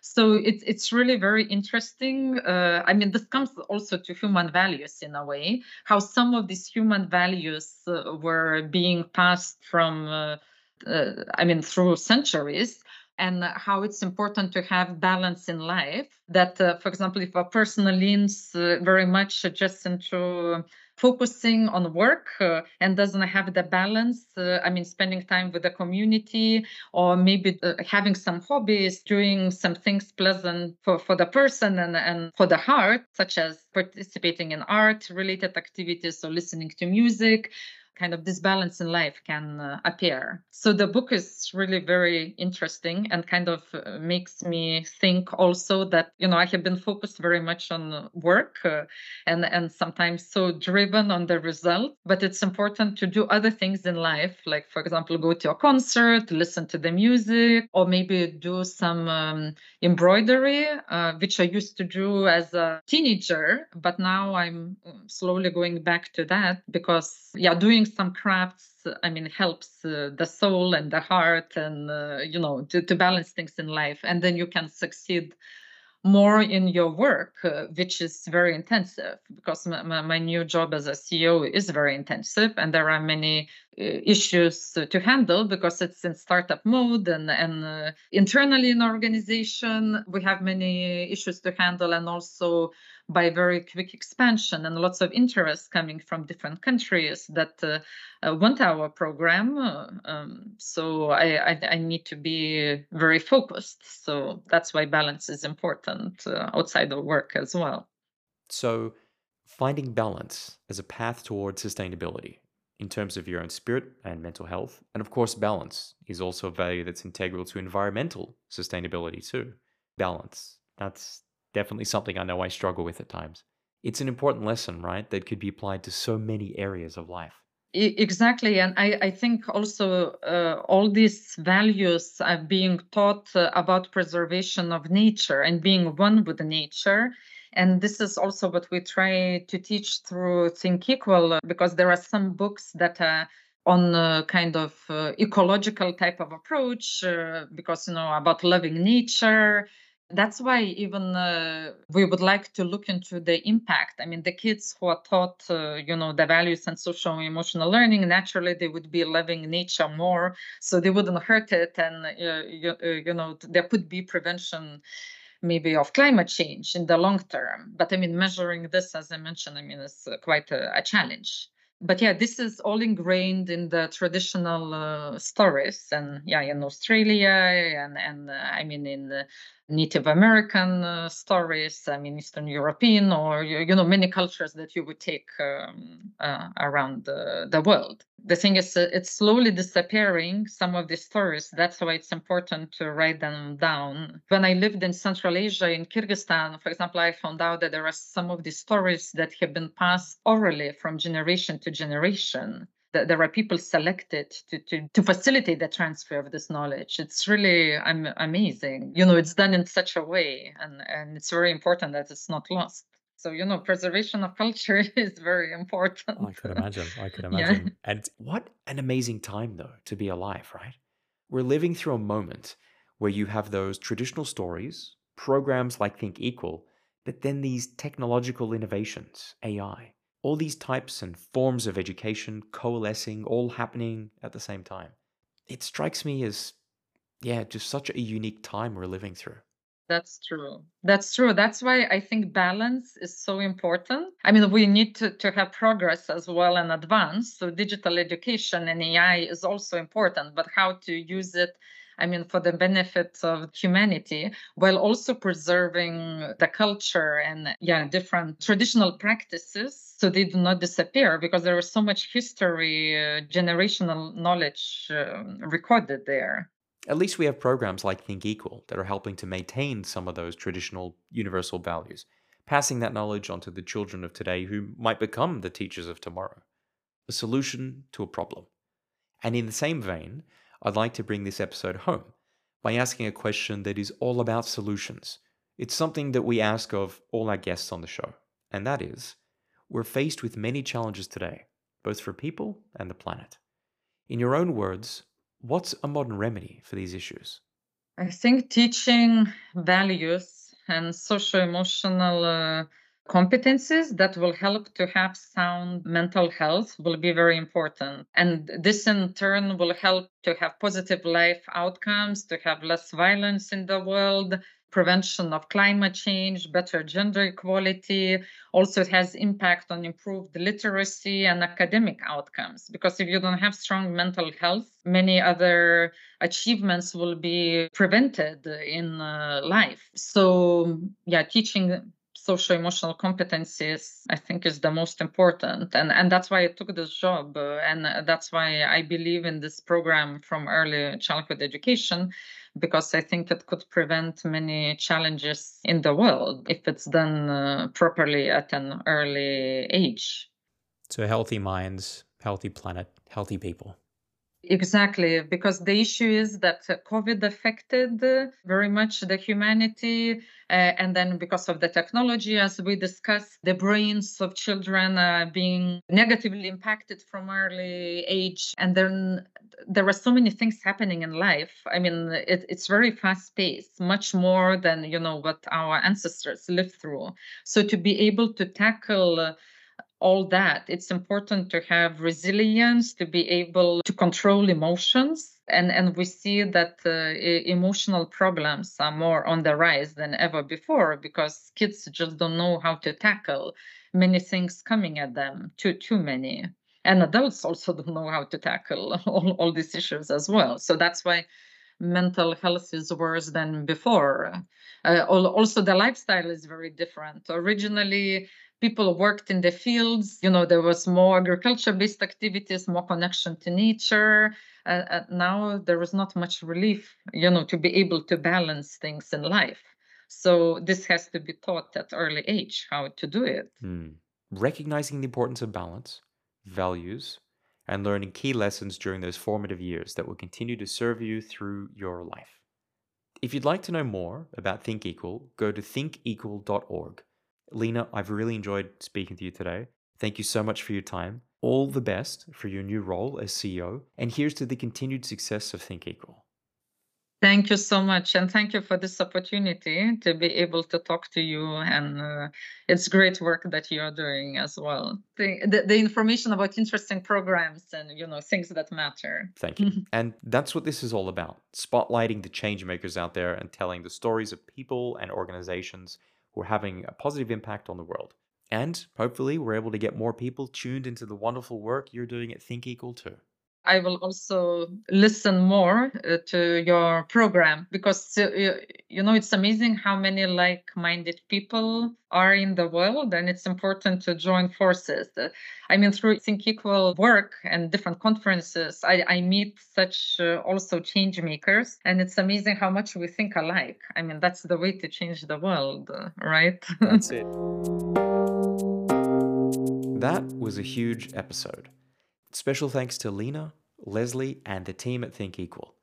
S4: So it's it's really very interesting. Uh, I mean, this comes also to human values in a way. How some of these human values uh, were being passed from uh, I mean, through centuries, and how it's important to have balance in life. That, uh, for example, if a person leans uh, very much just into focusing on work uh, and doesn't have the balance, uh, I mean, spending time with the community or maybe uh, having some hobbies, doing some things pleasant for, for the person and, and for the heart, such as participating in art related activities or listening to music kind of disbalance in life can uh, appear. So the book is really very interesting and kind of uh, makes me think also that you know I have been focused very much on work uh, and and sometimes so driven on the result, but it's important to do other things in life, like for example go to a concert, listen to the music, or maybe do some um, embroidery, uh, which I used to do as a teenager, but now I'm um, slowly going back to that because yeah, doing doing some crafts i mean helps uh, the soul and the heart and uh, you know to, to balance things in life. And then you can succeed more in your work uh, which is very intensive because my, my, new job as a ceo is very intensive and there are many issues to handle because it's in startup mode and, and uh, internally in organization we have many issues to handle and also by very quick expansion and lots of interest coming from different countries that uh, uh, want our program. Um, so I, I, I, need to be very focused. So that's why balance is important uh, outside of work as well.
S1: So finding balance as a path towards sustainability in terms of your own spirit and mental health. And of course, balance is also a value that's integral to environmental sustainability too. Balance. That's definitely something I know I struggle with at times. It's an important lesson, right, that could be applied to so many areas of life.
S4: exactly and i, I think also uh, all these values are being taught uh, about preservation of nature and being one with nature and this is also what we try to teach through think equal uh, because there are some books that are on a kind of uh, ecological type of approach uh, because you know about loving nature. That's why even uh, we would like to look into the impact. I mean the kids who are taught uh, you know the values and social emotional learning naturally they would be loving nature more so they wouldn't hurt it and uh, you, you know there could be prevention maybe of climate change in the long term but i mean measuring this as i mentioned i mean is quite a, a challenge but yeah, this is all ingrained in the traditional uh, stories, and yeah, in Australia, and and uh, I mean in Native American uh, stories, I mean Eastern European, or you know many cultures that you would take um, uh, around the, the world. The thing is, uh, it's slowly disappearing. Some of these stories. That's why it's important to write them down. When I lived in Central Asia, in Kyrgyzstan, for example, I found out that there are some of these stories that have been passed orally from generation to generation that there are people selected to, to, to facilitate the transfer of this knowledge. It's really I'm, amazing. You know, it's done in such a way, and, and it's very important that it's not lost. So, you know, preservation of culture is very important.
S3: I could imagine. I could imagine. Yeah.
S1: And what an amazing time, though, to be alive, right? We're living through a moment where you have those traditional stories, programs like Think Equal, but then these technological innovations, AI, all these types and forms of education coalescing, all happening at the same time. It strikes me as, yeah, just such a unique time we're living through.
S4: That's true. That's true. That's why I think balance is so important. I mean, we need to, to have progress as well and advance. So, digital education and AI is also important, but how to use it I mean, for the benefit of humanity, while also preserving the culture and yeah, different traditional practices so they do not disappear because there is so much history, uh, generational knowledge uh, recorded there.
S1: At least we have programs like Think Equal that are helping to maintain some of those traditional universal values, passing that knowledge onto the children of today who might become the teachers of tomorrow. A solution to a problem. And in the same vein, I'd like to bring this episode home by asking a question that is all about solutions. It's something that we ask of all our guests on the show, and that is we're faced with many challenges today, both for people and the planet. In your own words, what's a modern remedy for these issues?
S4: I think teaching values and social emotional uh, competencies that will help to have sound mental health will be very important. And this in turn will help to have positive life outcomes, to have less violence in the world, prevention of climate change, better gender equality. Also, it has impact on improved literacy and academic outcomes. Because if you don't have strong mental health, many other achievements will be prevented in uh, life. So, yeah, teaching social emotional competencies i think is the most important. And and that's why i took this job. And that's why i believe in this program from early childhood education because i think it could prevent many challenges in the world if it's done uh, properly at an early age.
S3: So healthy minds healthy planet healthy people
S4: Exactly, because the issue is that COVID affected very much the humanity. Uh, and then, because of the technology, as we discussed, the brains of children are being negatively impacted from early age. And then there are so many things happening in life. I mean, it, it's very fast paced, much more than, you know, what our ancestors lived through. So to be able to tackle all that, it's important to have resilience, to be able to control emotions. And, and we see that uh, emotional problems are more on the rise than ever before because kids just don't know how to tackle many things coming at them, too, too many. And adults also don't know how to tackle all, all these issues as well. So that's why mental health is worse than before. Uh, also, the lifestyle is very different. Originally, people worked in the fields you know there was more agriculture based activities more connection to nature uh, now there is not much relief you know to be able to balance things in life so this has to be taught at early age how to do it
S1: hmm. recognizing the importance of balance values and learning key lessons during those formative years that will continue to serve you through your life. If you'd like to know more about Think Equal, go to thinkequal.org. Lina, I've really enjoyed speaking to you today. Thank you so much for your time. All the best for your new role as CEO, and here's to the continued success of Think Equal.
S4: Thank you so much. And thank you for this opportunity to be able to talk to you. And uh, it's great work that you're doing as well. The, the, the, information about interesting programs and, you know, things that matter.
S1: Thank you. and that's what this is all about. Spotlighting the change makers out there and telling the stories of people and organizations who are having a positive impact on the world. And hopefully we're able to get more people tuned into the wonderful work you're doing at Think Equal too.
S4: I will also listen more uh, to your program because uh, you know it's amazing how many like-minded people are in the world and it's important to join forces. Uh, I mean through Think Equal work and different conferences I, I meet such uh, also change makers and it's amazing how much we think alike. I mean that's the way to change the world, right?
S3: That's it.
S1: that was a huge episode. Special thanks to Lina, Leslee, and the team at Think Equal.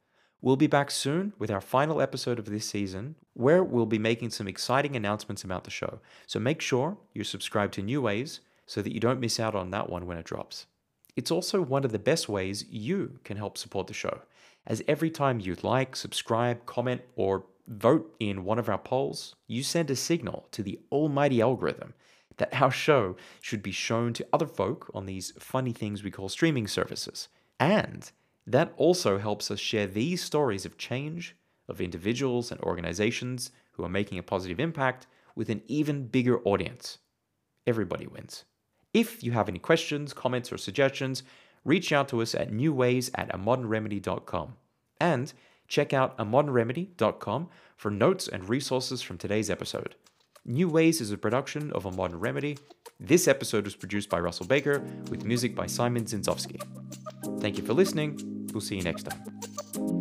S1: We'll be back soon with our final episode of this season, where we'll be making some exciting announcements about the show. So make sure you subscribe to New Ways so that you don't miss out on that one when it drops. It's also one of the best ways you can help support the show, as every time you like, subscribe, comment, or vote in one of our polls, you send a signal to the almighty algorithm that our show should be shown to other folk on these funny things we call streaming services. And that also helps us share these stories of change, of individuals and organizations who are making a positive impact with an even bigger audience. Everybody wins. If you have any questions, comments, or suggestions, reach out to us at newways at amodernremedy.com. And check out amodernremedy.com for notes and resources from today's episode. New Ways is a production of A Modern Remedy. This episode was produced by Russell Baker with music by Simon Zinzowski. Thank you for listening. We'll see you next time.